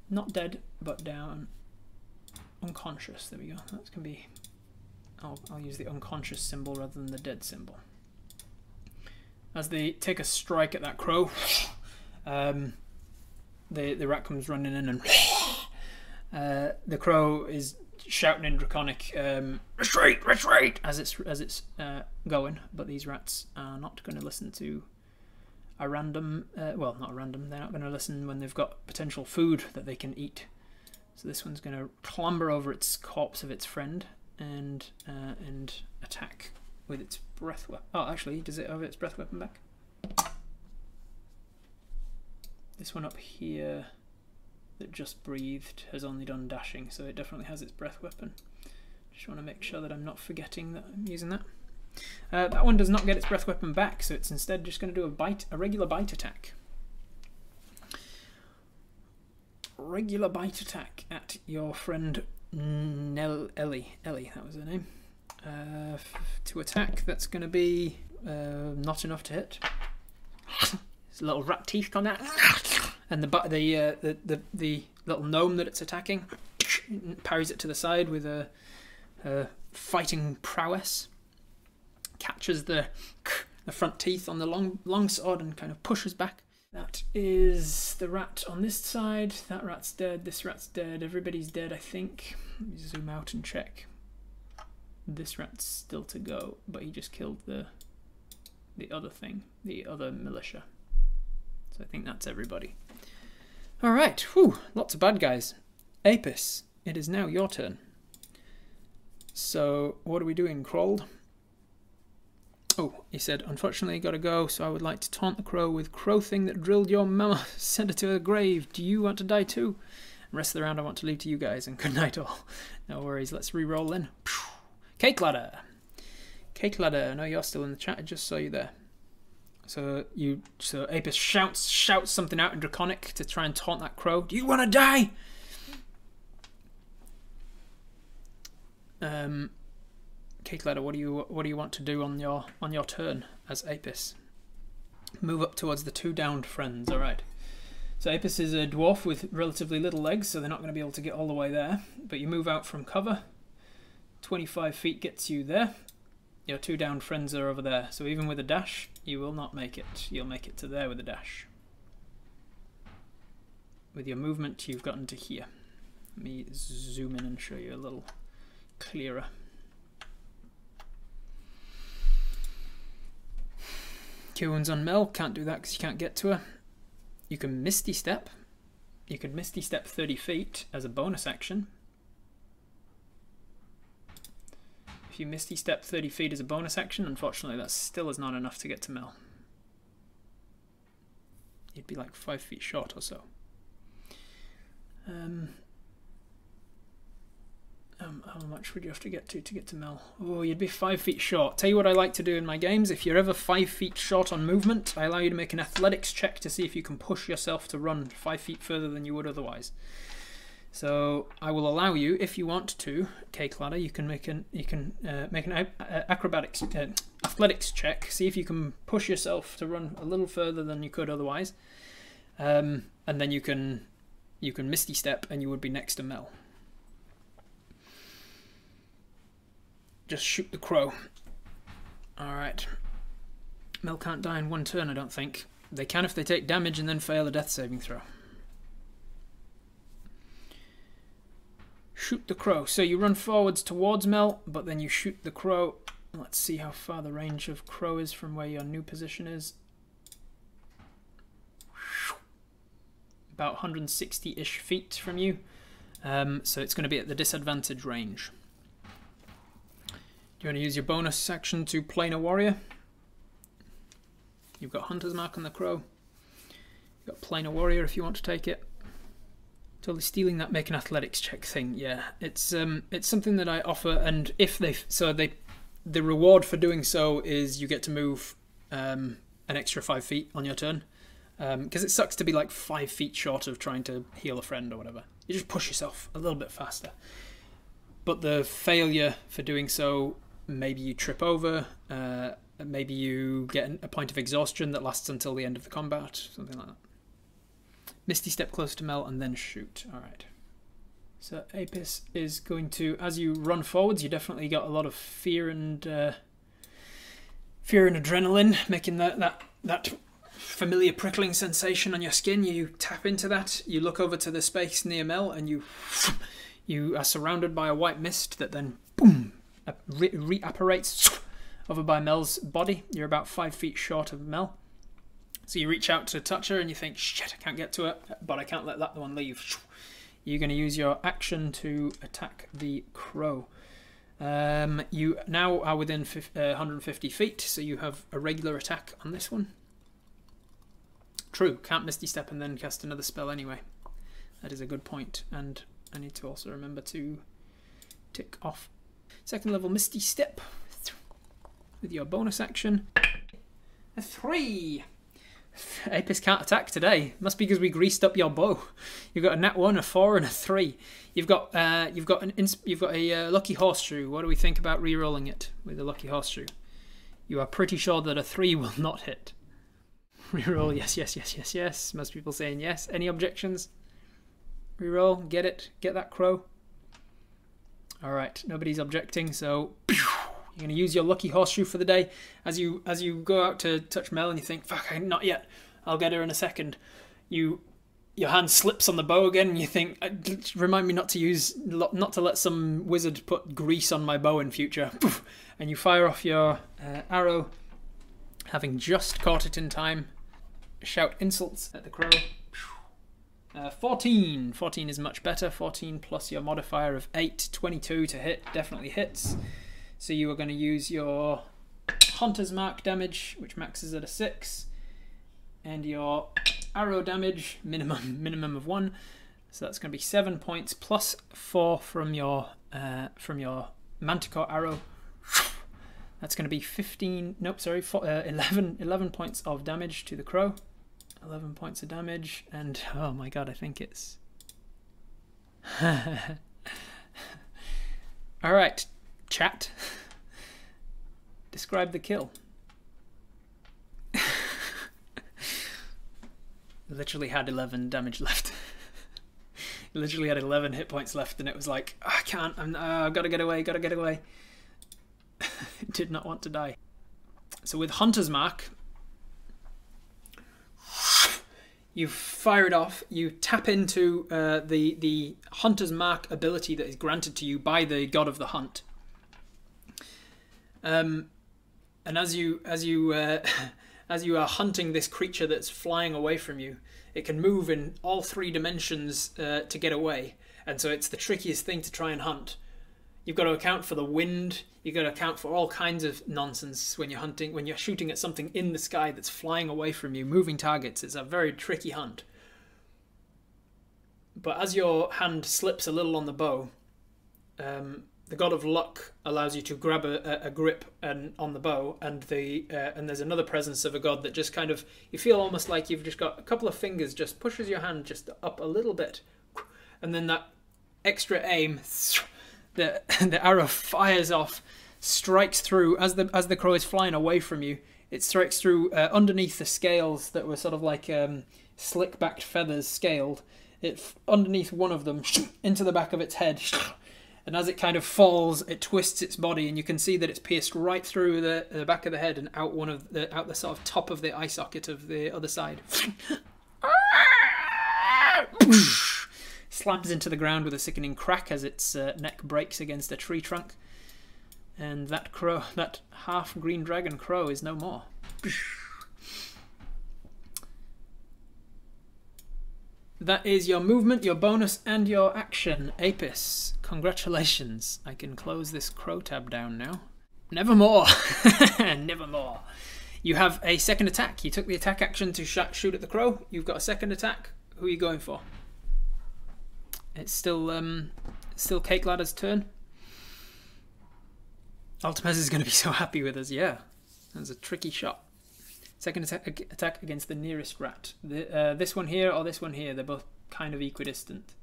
Not dead, but down. Unconscious, there we go. That's going to be... I'll, I'll use the unconscious symbol rather than the dead symbol. As they take a strike at that crow, um, the, the rat comes running in and uh, the crow is shouting in draconic um, retreat retreat as it's as it's uh, going but these rats are not going to listen to a random, uh, well, not a random, they're not going to listen when they've got potential food that they can eat. So this one's going to clamber over its corpse of its friend and uh, and attack with its breath weapon. Oh, actually, does it have its breath weapon back? This one up here that just breathed has only done dashing, so it definitely has its breath weapon. Just want to make sure that I'm not forgetting that I'm using that. Uh, that one does not get its breath weapon back, so it's instead just going to do a bite, a regular bite attack. Regular bite attack at your friend Nell Ellie. Ellie, that was her name. Uh, to attack, that's going to be uh, not enough to hit. His little rat teeth come out, and the the, uh, the the the little gnome that it's attacking parries it to the side with a, a fighting prowess catches the the front teeth on the long long sword and kind of pushes back. That is the rat on this side. That rat's dead. This rat's dead. Everybody's dead, I think. Let me zoom out and check. This rat's still to go, but he just killed the the other thing, the other militia. So I think that's everybody. All right, whew, lots of bad guys. Apis, it is now your turn. So what are we doing, Crawled? Oh, he said, unfortunately, gotta go, so I would like to taunt the crow with Crow thing that drilled your mama, send her to her grave. Do you want to die too? And rest of the round I want to leave to you guys, and good night all. No worries, let's re-roll in. Cake ladder! Cake ladder, I know you're still in the chat, I just saw you there. So you so Apis shouts shouts something out in Draconic to try and taunt that crow. Do you wanna die? Um Cake ladder, what do you what do you want to do on your on your turn as Apis? Move up towards the two downed friends. All right. So Apis is a dwarf with relatively little legs, so they're not going to be able to get all the way there. But you move out from cover. 25 feet gets you there. Your two downed friends are over there. So even with a dash, you will not make it. You'll make it to there with a dash. With your movement, you've gotten to here. Let me zoom in and show you a little clearer. Cure wounds on Mel, can't do that because you can't get to her. You can Misty Step. You could Misty Step 30 feet as a bonus action. If you Misty Step 30 feet as a bonus action, unfortunately that still is not enough to get to Mel. You'd be like 5 feet short or so. Um, um, how much would you have to get to to get to Mel? Oh, you'd be five feet short. Tell you what I like to do in my games. If you're ever five feet short on movement, I allow you to make an athletics check to see if you can push yourself to run five feet further than you would otherwise. So I will allow you, if you want to, Cake Ladder, you can make an you can uh, make an acrobatics uh, athletics check. See if you can push yourself to run a little further than you could otherwise, um, and then you can you can misty step, and you would be next to Mel. just shoot the crow. Alright. Mel can't die in one turn, I don't think. They can if they take damage and then fail a death saving throw. Shoot the crow. So you run forwards towards Mel, but then you shoot the crow Let's see how far the range of crow is from where your new position is. About 160-ish feet from you. Um, so it's going to be at the disadvantage range. Do you want to use your bonus action to planar warrior? You've got Hunter's Mark on the crow. You've got planar warrior if you want to take it. Totally stealing that make an athletics check thing. Yeah, it's um, it's something that I offer, and if they so they the reward for doing so is you get to move um, an extra five feet on your turn. Because um, it sucks to be like five feet short of trying to heal a friend or whatever. You just push yourself a little bit faster. But the failure for doing so, maybe you trip over, uh, maybe you get a point of exhaustion that lasts until the end of the combat, something like that. Misty step close to Mel and then shoot. All right. So Apis is going to, as you run forwards, you definitely got a lot of fear and uh, fear and adrenaline, making that that that familiar prickling sensation on your skin. You tap into that. You look over to the space near Mel, and you you are surrounded by a white mist that then boom re- reapparates over by Mel's body. You're about five feet short of Mel. So you reach out to touch her, and you think, "Shit, I can't get to it, but I can't let that one leave you're going to use your action to attack the crow. Um, you now are within uh, 150 feet, so you have a regular attack on this one. True, can't Misty Step and then cast another spell anyway. That is a good point, and I need to also remember to tick off second level Misty Step with your bonus action. A three! Apis can't attack today. Must be because we greased up your bow. You've got a nat one, a four, and a three. You've got uh, you've got an you've got a uh, lucky horseshoe. What do we think about re-rolling it with a lucky horseshoe? You are pretty sure that a three will not hit. Reroll, yes, yes, yes, yes, yes. Most people saying yes. Any objections? Reroll, get it, get that crow. All right, nobody's objecting, so you're going to use your lucky horseshoe for the day. As you as you go out to touch Mel and you think, "Fuck, not yet. I'll get her in a second. You your hand slips on the bow again and you think uh, remind me not to use not to let some wizard put grease on my bow in future. And you fire off your uh, arrow having just caught it in time. Shout insults at the crow. Uh, 14 14 is much better. 14 plus your modifier of 8 22 to hit. Definitely hits so you are going to use your Hunter's Mark damage, which maxes at a 6, and your arrow damage, minimum minimum of 1. So that's going to be 7 points plus 4 from your uh, from your Manticore arrow. That's going to be 15, nope, sorry, four, uh, 11, 11 points of damage to the crow. 11 points of damage, and oh my god, I think it's... Alright, Chat. Describe the kill. literally had 11 damage left. literally had 11 hit points left, and it was like, oh, I can't, I'm, uh, gotta get away, gotta get away. Did not want to die. So with Hunter's Mark, you fire it off, you tap into uh, the, the Hunter's Mark ability that is granted to you by the God of the Hunt. Um, and as you as you uh, as you are hunting this creature that's flying away from you, it can move in all three dimensions uh, to get away, and so it's the trickiest thing to try and hunt. You've got to account for the wind. You've got to account for all kinds of nonsense when you're hunting. When you're shooting at something in the sky that's flying away from you, moving targets. It's a very tricky hunt. But as your hand slips a little on the bow, um, the god of luck allows you to grab a, a grip and on the bow, and the uh, and there's another presence of a god that just kind of you feel almost like you've just got a couple of fingers just pushes your hand just up a little bit, and then that extra aim, the the arrow fires off, strikes through as the as the crow is flying away from you. It strikes through uh, underneath the scales that were sort of like um, slick backed feathers scaled. It underneath one of them into the back of its head and as it kind of falls, it twists its body, and you can see that it's pierced right through the, the back of the head and out one of the out the sort of top of the eye socket of the other side. Slams into the ground with a sickening crack as its uh, neck breaks against a tree trunk. And that crow, that half green dragon crow is no more. That is your movement, your bonus, and your action. Apis, congratulations. I can close this crow tab down now. Nevermore. Nevermore. You have a second attack. You took the attack action to sh shoot at the crow. You've got a second attack. Who are you going for? It's still um, still Cake Ladder's turn. Ultimez is going to be so happy with us. Yeah, that's a tricky shot. Second attack, against the nearest rat. The, uh, this one here or this one here, they're both kind of equidistant.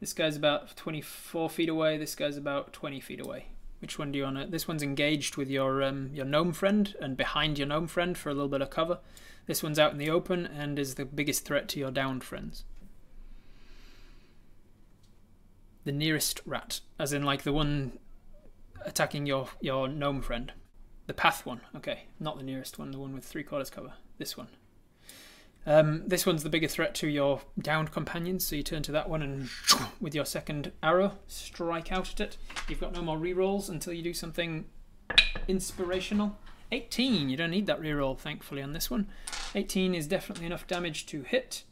This guy's about 24 feet away, this guy's about 20 feet away. Which one do you want to... This one's engaged with your, um, your gnome friend and behind your gnome friend for a little bit of cover. This one's out in the open and is the biggest threat to your downed friends. The nearest rat, as in like the one attacking your, your gnome friend. The path one, okay, not the nearest one, the one with three quarters cover. This one. Um, this one's the bigger threat to your downed companions, so you turn to that one and with your second arrow, strike out at it. You've got no more rerolls until you do something inspirational. 18, you don't need that reroll, thankfully, on this one. 18 is definitely enough damage to hit.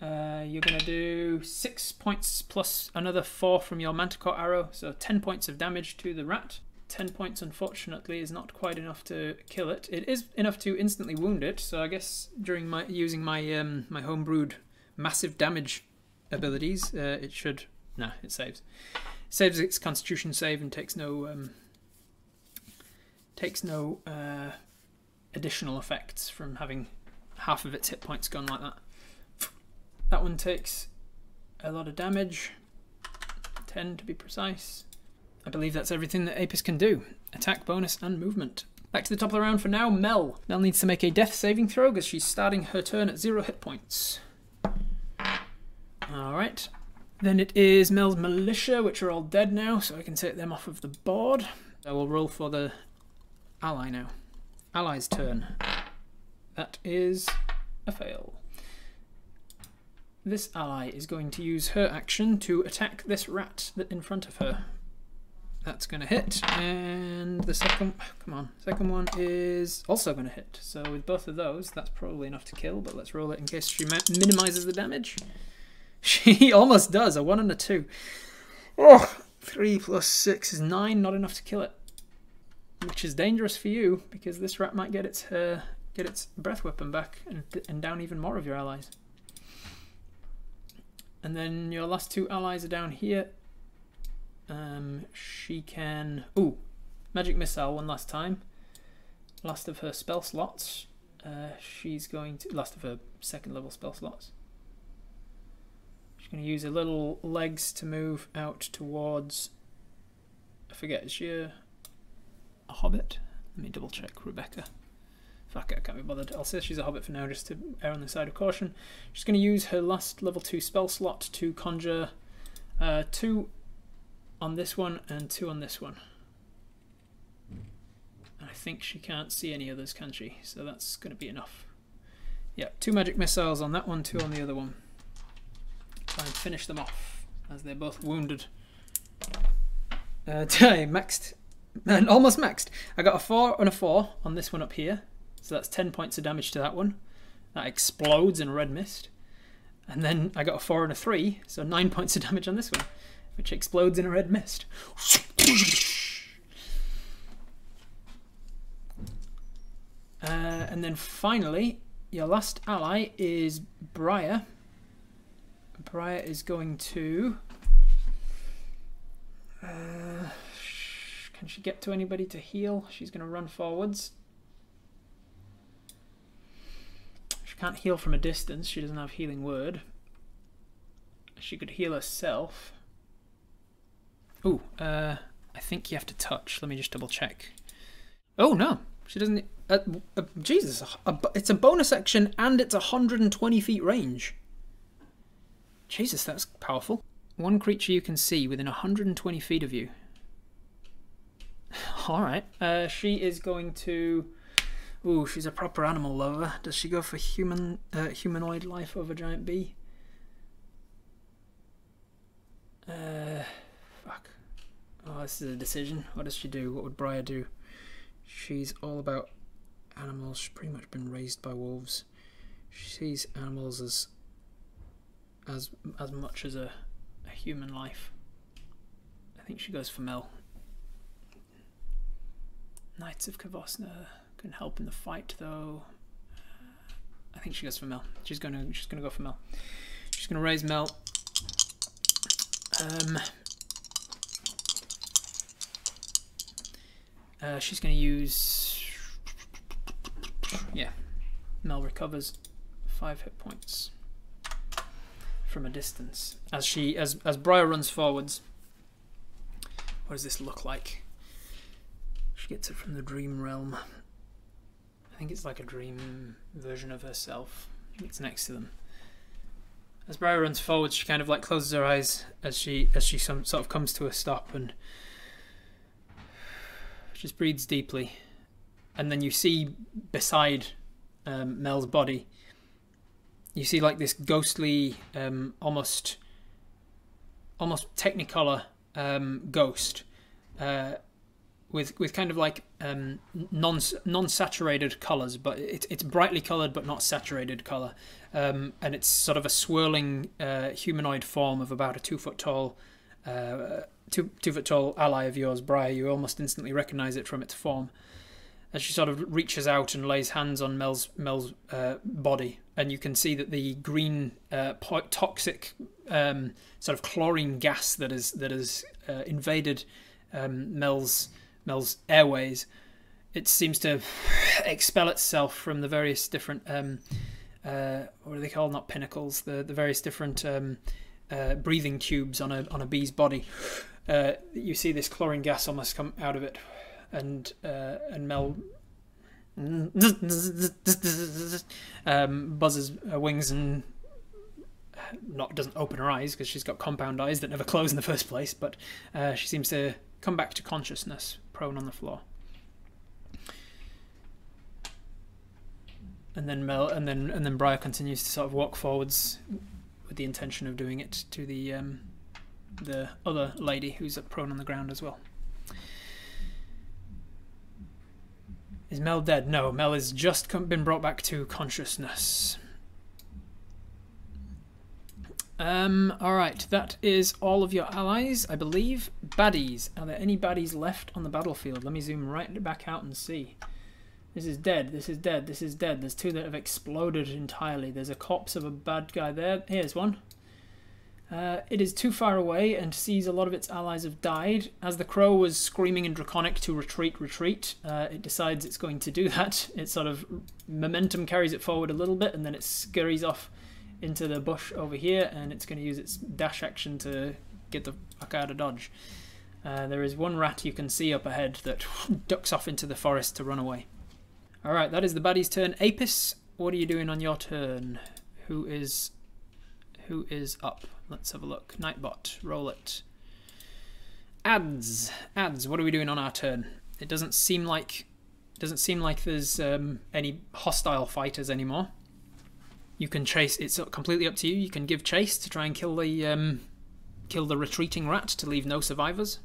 Uh, you're going to do 6 points plus another 4 from your Manticore arrow, so 10 points of damage to the rat. 10 points unfortunately is not quite enough to kill it. It is enough to instantly wound it, so I guess during my using my um, my homebrewed massive damage abilities, uh, it should... No, it saves. saves its constitution save and takes no um, takes no uh, additional effects from having half of its hit points gone like that. That one takes a lot of damage, 10 to be precise. I believe that's everything that Apis can do. Attack, bonus, and movement. Back to the top of the round for now, Mel. Mel needs to make a death saving throw because she's starting her turn at zero hit points. Alright. Then it is Mel's militia, which are all dead now, so I can take them off of the board. I will roll for the ally now. Ally's turn. That is a fail. This ally is going to use her action to attack this rat in front of her. That's going to hit, and the second, come on, second one is also going to hit. So with both of those, that's probably enough to kill, but let's roll it in case she minimizes the damage. She almost does, a one and a two. Oh, three plus six is nine, not enough to kill it. Which is dangerous for you, because this rat might get its uh, get its breath weapon back and, and down even more of your allies. And then your last two allies are down here. Um, she can... Ooh, Magic Missile one last time. Last of her spell slots. Uh, she's going to... Last of her second level spell slots. She's going to use her little legs to move out towards... I forget, is she a, a hobbit? Let me double check Rebecca. Fuck it, I can't be bothered. I'll say she's a hobbit for now just to err on the side of caution. She's going to use her last level 2 spell slot to conjure uh, two on this one and two on this one. I think she can't see any others, can she? So that's going to be enough. Yeah, two magic missiles on that one, two on the other one. Try and finish them off as they're both wounded. Uh, maxed, and almost maxed. I got a four and a four on this one up here. So that's 10 points of damage to that one. That explodes in red mist. And then I got a four and a three, so nine points of damage on this one which explodes in a red mist. Uh, and then finally, your last ally is Briar. Briar is going to... Uh, can she get to anybody to heal? She's going to run forwards. She can't heal from a distance. She doesn't have healing word. She could heal herself. Oh, uh, I think you have to touch. Let me just double check. Oh, no. She doesn't... Uh, uh, Jesus, a, it's a bonus action and it's 120 feet range. Jesus, that's powerful. One creature you can see within 120 feet of you. Alright. Uh, she is going to... Ooh, she's a proper animal lover. Does she go for human uh, humanoid life over giant bee? Uh... this is a decision. What does she do? What would Briar do? She's all about animals. She's pretty much been raised by wolves. She sees animals as as as much as a, a human life. I think she goes for Mel. Knights of Kavosna can help in the fight, though. I think she goes for Mel. She's gonna she's gonna go for Mel. She's gonna raise Mel. Um, uh, she's gonna use. Yeah, Mel recovers five hit points from a distance as she as as Briar runs forwards. What does this look like? She gets it from the dream realm. I think it's like a dream version of herself. It's next to them. As Briar runs forward, she kind of like closes her eyes as she as she some, sort of comes to a stop and just breathes deeply. And then you see beside um, Mel's body, you see like this ghostly, um, almost almost Technicolor um, ghost. Uh, with with kind of like um, non non saturated colors, but it's it's brightly colored but not saturated color, um, and it's sort of a swirling uh, humanoid form of about a two foot tall, uh, two two foot tall ally of yours, Briar. You almost instantly recognize it from its form, as she sort of reaches out and lays hands on Mel's Mel's uh, body, and you can see that the green uh, toxic um, sort of chlorine gas that is that has uh, invaded um, Mel's Mel's airways, it seems to expel itself from the various different um, uh, what are they called? Not pinnacles. The the various different um, uh, breathing tubes on a on a bee's body. Uh, you see this chlorine gas almost come out of it, and uh, and Mel um, buzzes her wings and not doesn't open her eyes because she's got compound eyes that never close in the first place. But uh, she seems to come back to consciousness prone on the floor. And then Mel, and then and then Briar continues to sort of walk forwards with the intention of doing it to the um, the other lady who's prone on the ground as well. Is Mel dead? No, Mel has just been brought back to consciousness. Um, alright, that is all of your allies, I believe. Baddies. Are there any baddies left on the battlefield? Let me zoom right back out and see. This is dead, this is dead, this is dead. There's two that have exploded entirely. There's a corpse of a bad guy there. Here's one. Uh, it is too far away and sees a lot of its allies have died. As the crow was screaming in Draconic to retreat, retreat, uh, it decides it's going to do that. It sort of momentum carries it forward a little bit and then it scurries off into the bush over here and it's going to use its dash action to get the fuck out of dodge. Uh, there is one rat you can see up ahead that ducks off into the forest to run away. Alright, that is the baddie's turn. Apis, what are you doing on your turn? Who is who is up? Let's have a look. Nightbot, roll it. Ads, ads. What are we doing on our turn? It doesn't seem like doesn't seem like there's um, any hostile fighters anymore. You can chase. It's completely up to you. You can give chase to try and kill the um, kill the retreating rat to leave no survivors,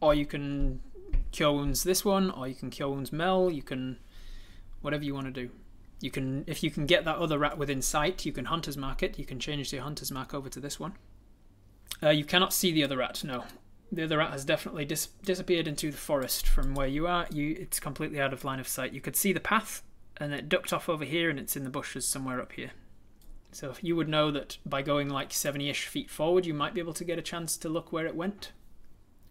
or you can wounds this one, or you can wounds Mel. You can whatever you want to do. You can if you can get that other rat within sight, you can hunter's mark it. You can change your hunter's mark over to this one. Uh, you cannot see the other rat. No, the other rat has definitely dis disappeared into the forest from where you are. You it's completely out of line of sight. You could see the path and it ducked off over here and it's in the bushes somewhere up here. So you would know that by going like 70-ish feet forward, you might be able to get a chance to look where it went.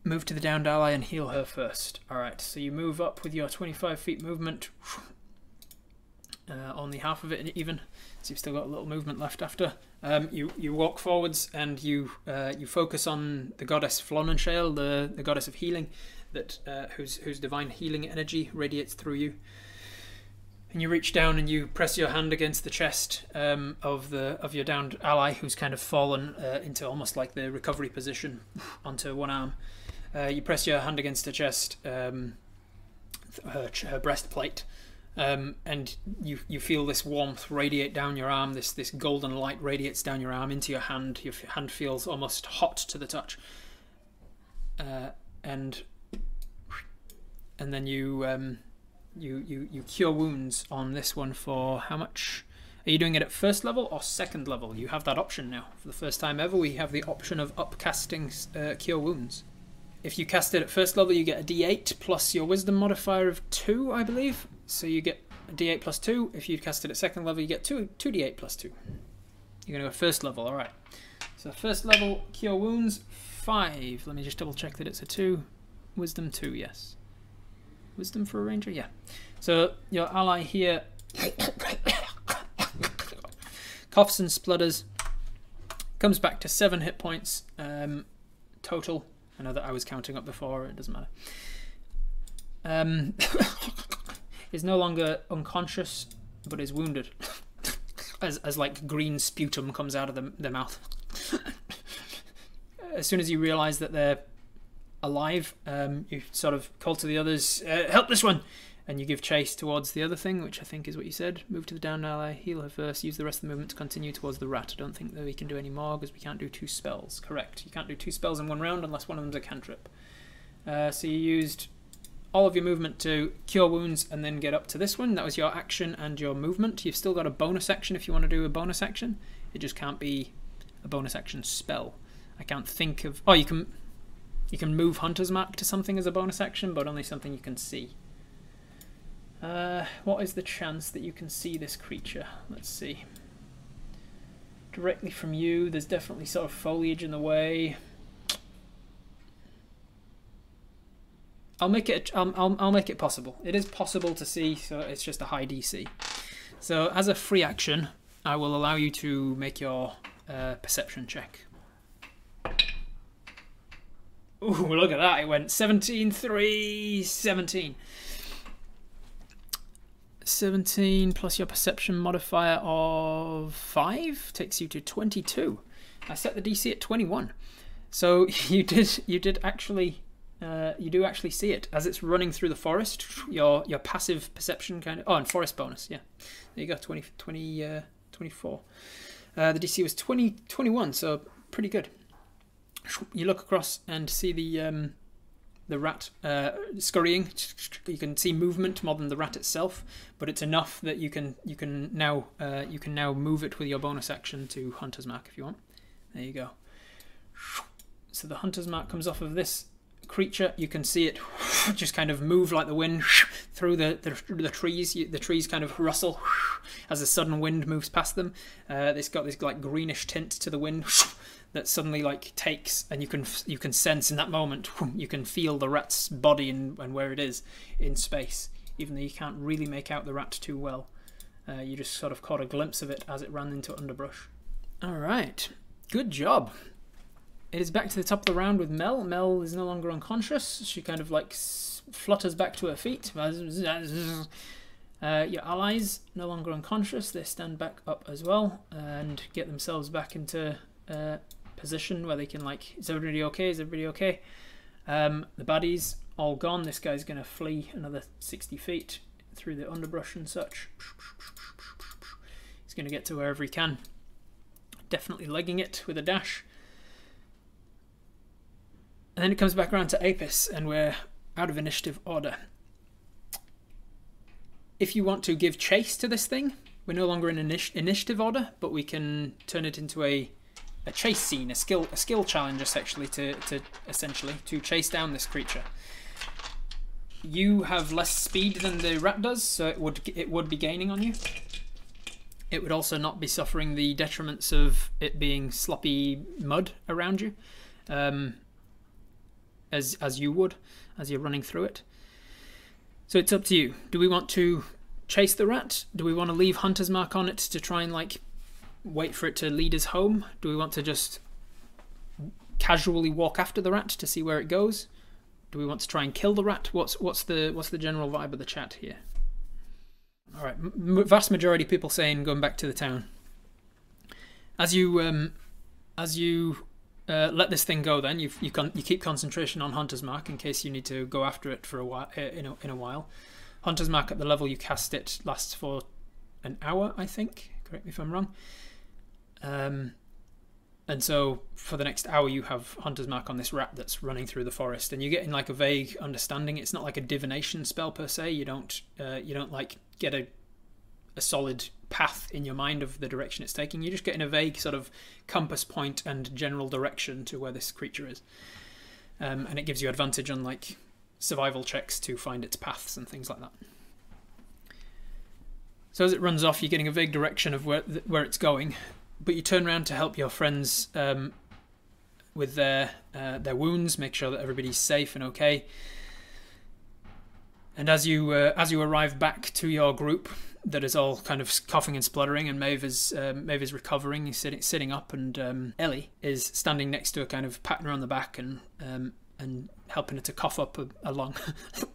Move to the downed ally and heal her first. Alright, so you move up with your 25 feet movement. Uh, only half of it even, so you've still got a little movement left after. Um, you you walk forwards and you uh, you focus on the goddess Flonanshale, the the goddess of healing, that uh, whose whose divine healing energy radiates through you and you reach down and you press your hand against the chest um, of the of your downed ally who's kind of fallen uh, into almost like the recovery position onto one arm. Uh, you press your hand against her chest, um, her, her breastplate, um, and you you feel this warmth radiate down your arm. This this golden light radiates down your arm into your hand. Your hand feels almost hot to the touch. Uh, and and then you um, you you you cure wounds on this one for how much? Are you doing it at first level or second level? You have that option now. For the first time ever, we have the option of upcasting uh, cure wounds. If you cast it at first level, you get a d8 plus your wisdom modifier of 2, I believe. So you get a d8 plus 2. If you cast it at second level, you get 2, 2d8 plus 2. You're going to go first level, alright. So first level, cure wounds, 5. Let me just double check that it's a 2. Wisdom 2, yes. Wisdom for a ranger? Yeah. So your ally here coughs and splutters. Comes back to 7 hit points um, total. I know that I was counting up before, it doesn't matter. Um, is no longer unconscious, but is wounded. as, as like green sputum comes out of the, the mouth. as soon as you realize that they're alive, um, you sort of call to the others, uh, help this one! And you give chase towards the other thing, which I think is what you said. Move to the down ally, heal her first, use the rest of the movement to continue towards the rat. I don't think that we can do any more because we can't do two spells. Correct. You can't do two spells in one round unless one of them's a cantrip. Uh, so you used all of your movement to cure wounds and then get up to this one. That was your action and your movement. You've still got a bonus action if you want to do a bonus action. It just can't be a bonus action spell. I can't think of... Oh, you can you can move Hunter's Mark to something as a bonus action, but only something you can see. Uh, what is the chance that you can see this creature? Let's see. Directly from you, there's definitely sort of foliage in the way. I'll make it. I'll, I'll, I'll make it possible. It is possible to see, so it's just a high DC. So as a free action, I will allow you to make your uh, perception check. Ooh, look at that. It went 17, 3, 17. 17 plus your perception modifier of 5 takes you to 22. I set the DC at 21. So you did you did actually uh, you do actually see it as it's running through the forest. Your your passive perception kind of oh and forest bonus yeah. There you go 20 20 uh, 24. Uh, the DC was 20 21 so pretty good. You look across and see the um, the rat uh, scurrying. You can see movement more than the rat itself, but it's enough that you can you can now uh, you can now move it with your bonus action to Hunter's Mark if you want. There you go. So the Hunter's Mark comes off of this creature. You can see it just kind of move like the wind through the the, the trees. The trees kind of rustle as a sudden wind moves past them. Uh, it's got this like greenish tint to the wind that suddenly like takes and you can you can sense in that moment you can feel the rat's body and, and where it is in space even though you can't really make out the rat too well uh, you just sort of caught a glimpse of it as it ran into underbrush all right good job it is back to the top of the round with Mel. Mel is no longer unconscious. She kind of like flutters back to her feet. Uh, your allies no longer unconscious. They stand back up as well and get themselves back into uh, position where they can like, is everybody okay? Is everybody okay? Um, the baddies all gone. This guy's to flee another 60 feet through the underbrush and such. He's to get to wherever he can. Definitely legging it with a dash. And then it comes back around to Apis, and we're out of initiative order. If you want to give chase to this thing, we're no longer in initi initiative order, but we can turn it into a a chase scene, a skill a skill challenge essentially to, to essentially to chase down this creature. You have less speed than the rat does, so it would it would be gaining on you. It would also not be suffering the detriments of it being sloppy mud around you, um, as as you would as you're running through it. So it's up to you. Do we want to chase the rat? Do we want to leave Hunter's Mark on it to try and like wait for it to lead us home? Do we want to just casually walk after the rat to see where it goes? Do we want to try and kill the rat? What's what's the what's the general vibe of the chat here? All right, M vast majority of people saying going back to the town. As you um, as you uh, let this thing go, then you you can you keep concentration on Hunter's Mark in case you need to go after it for a while uh, in a, in a while. Hunter's Mark at the level you cast it lasts for an hour, I think. Correct me if I'm wrong. Um, and so for the next hour, you have hunter's mark on this rat that's running through the forest, and you're getting like a vague understanding. It's not like a divination spell per se. You don't uh, you don't like get a a solid path in your mind of the direction it's taking. You're just getting a vague sort of compass point and general direction to where this creature is, um, and it gives you advantage on like survival checks to find its paths and things like that. So as it runs off, you're getting a vague direction of where where it's going, but you turn around to help your friends um, with their uh, their wounds, make sure that everybody's safe and okay. And as you uh, as you arrive back to your group, that is all kind of coughing and spluttering, and Maeve is um, Maeve is recovering. He's sitting sitting up, and um, Ellie is standing next to her, kind of patting her on the back and um, and helping her to cough up a, a lung.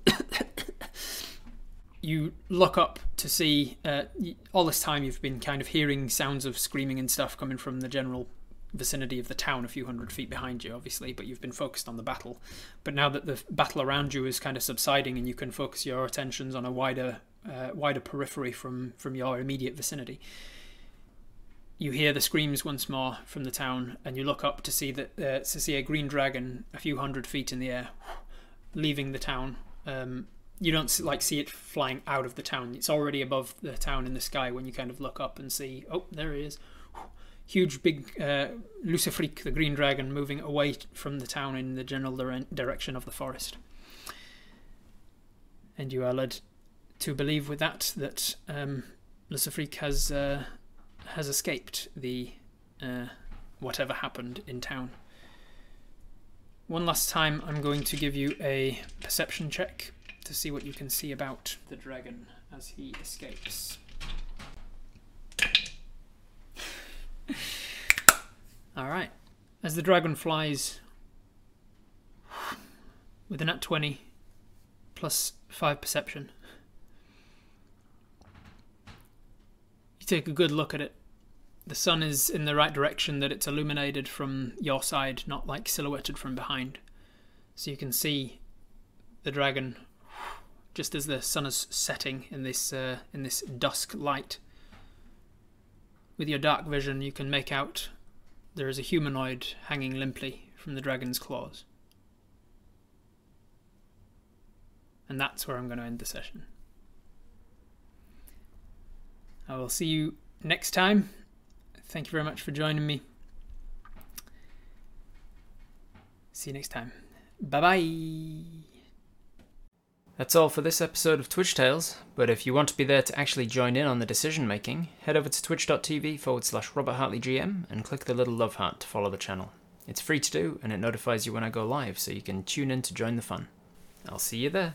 you look up to see uh, all this time you've been kind of hearing sounds of screaming and stuff coming from the general vicinity of the town a few hundred feet behind you obviously but you've been focused on the battle. But now that the battle around you is kind of subsiding and you can focus your attentions on a wider uh, wider periphery from from your immediate vicinity you hear the screams once more from the town and you look up to see that uh, to see a green dragon a few hundred feet in the air leaving the town um, you don't like see it flying out of the town. It's already above the town in the sky when you kind of look up and see. Oh, there he is! Huge, big uh, the green dragon, moving away from the town in the general dire- direction of the forest. And you are led to believe with that that um, has uh, has escaped the uh, whatever happened in town. One last time, I'm going to give you a perception check to see what you can see about the dragon as he escapes. Alright. As the dragon flies with an at 20 plus 5 perception, you take a good look at it. The sun is in the right direction that it's illuminated from your side, not like silhouetted from behind. So you can see the dragon just as the sun is setting in this uh, in this dusk light. With your dark vision, you can make out there is a humanoid hanging limply from the dragon's claws. And that's where I'm going to end the session. I will see you next time. Thank you very much for joining me. See you next time. Bye bye. That's all for this episode of Twitch Tales, but if you want to be there to actually join in on the decision making, head over to twitch.tv forward slash Robert Hartley GM and click the little love heart to follow the channel. It's free to do and it notifies you when I go live so you can tune in to join the fun. I'll see you there.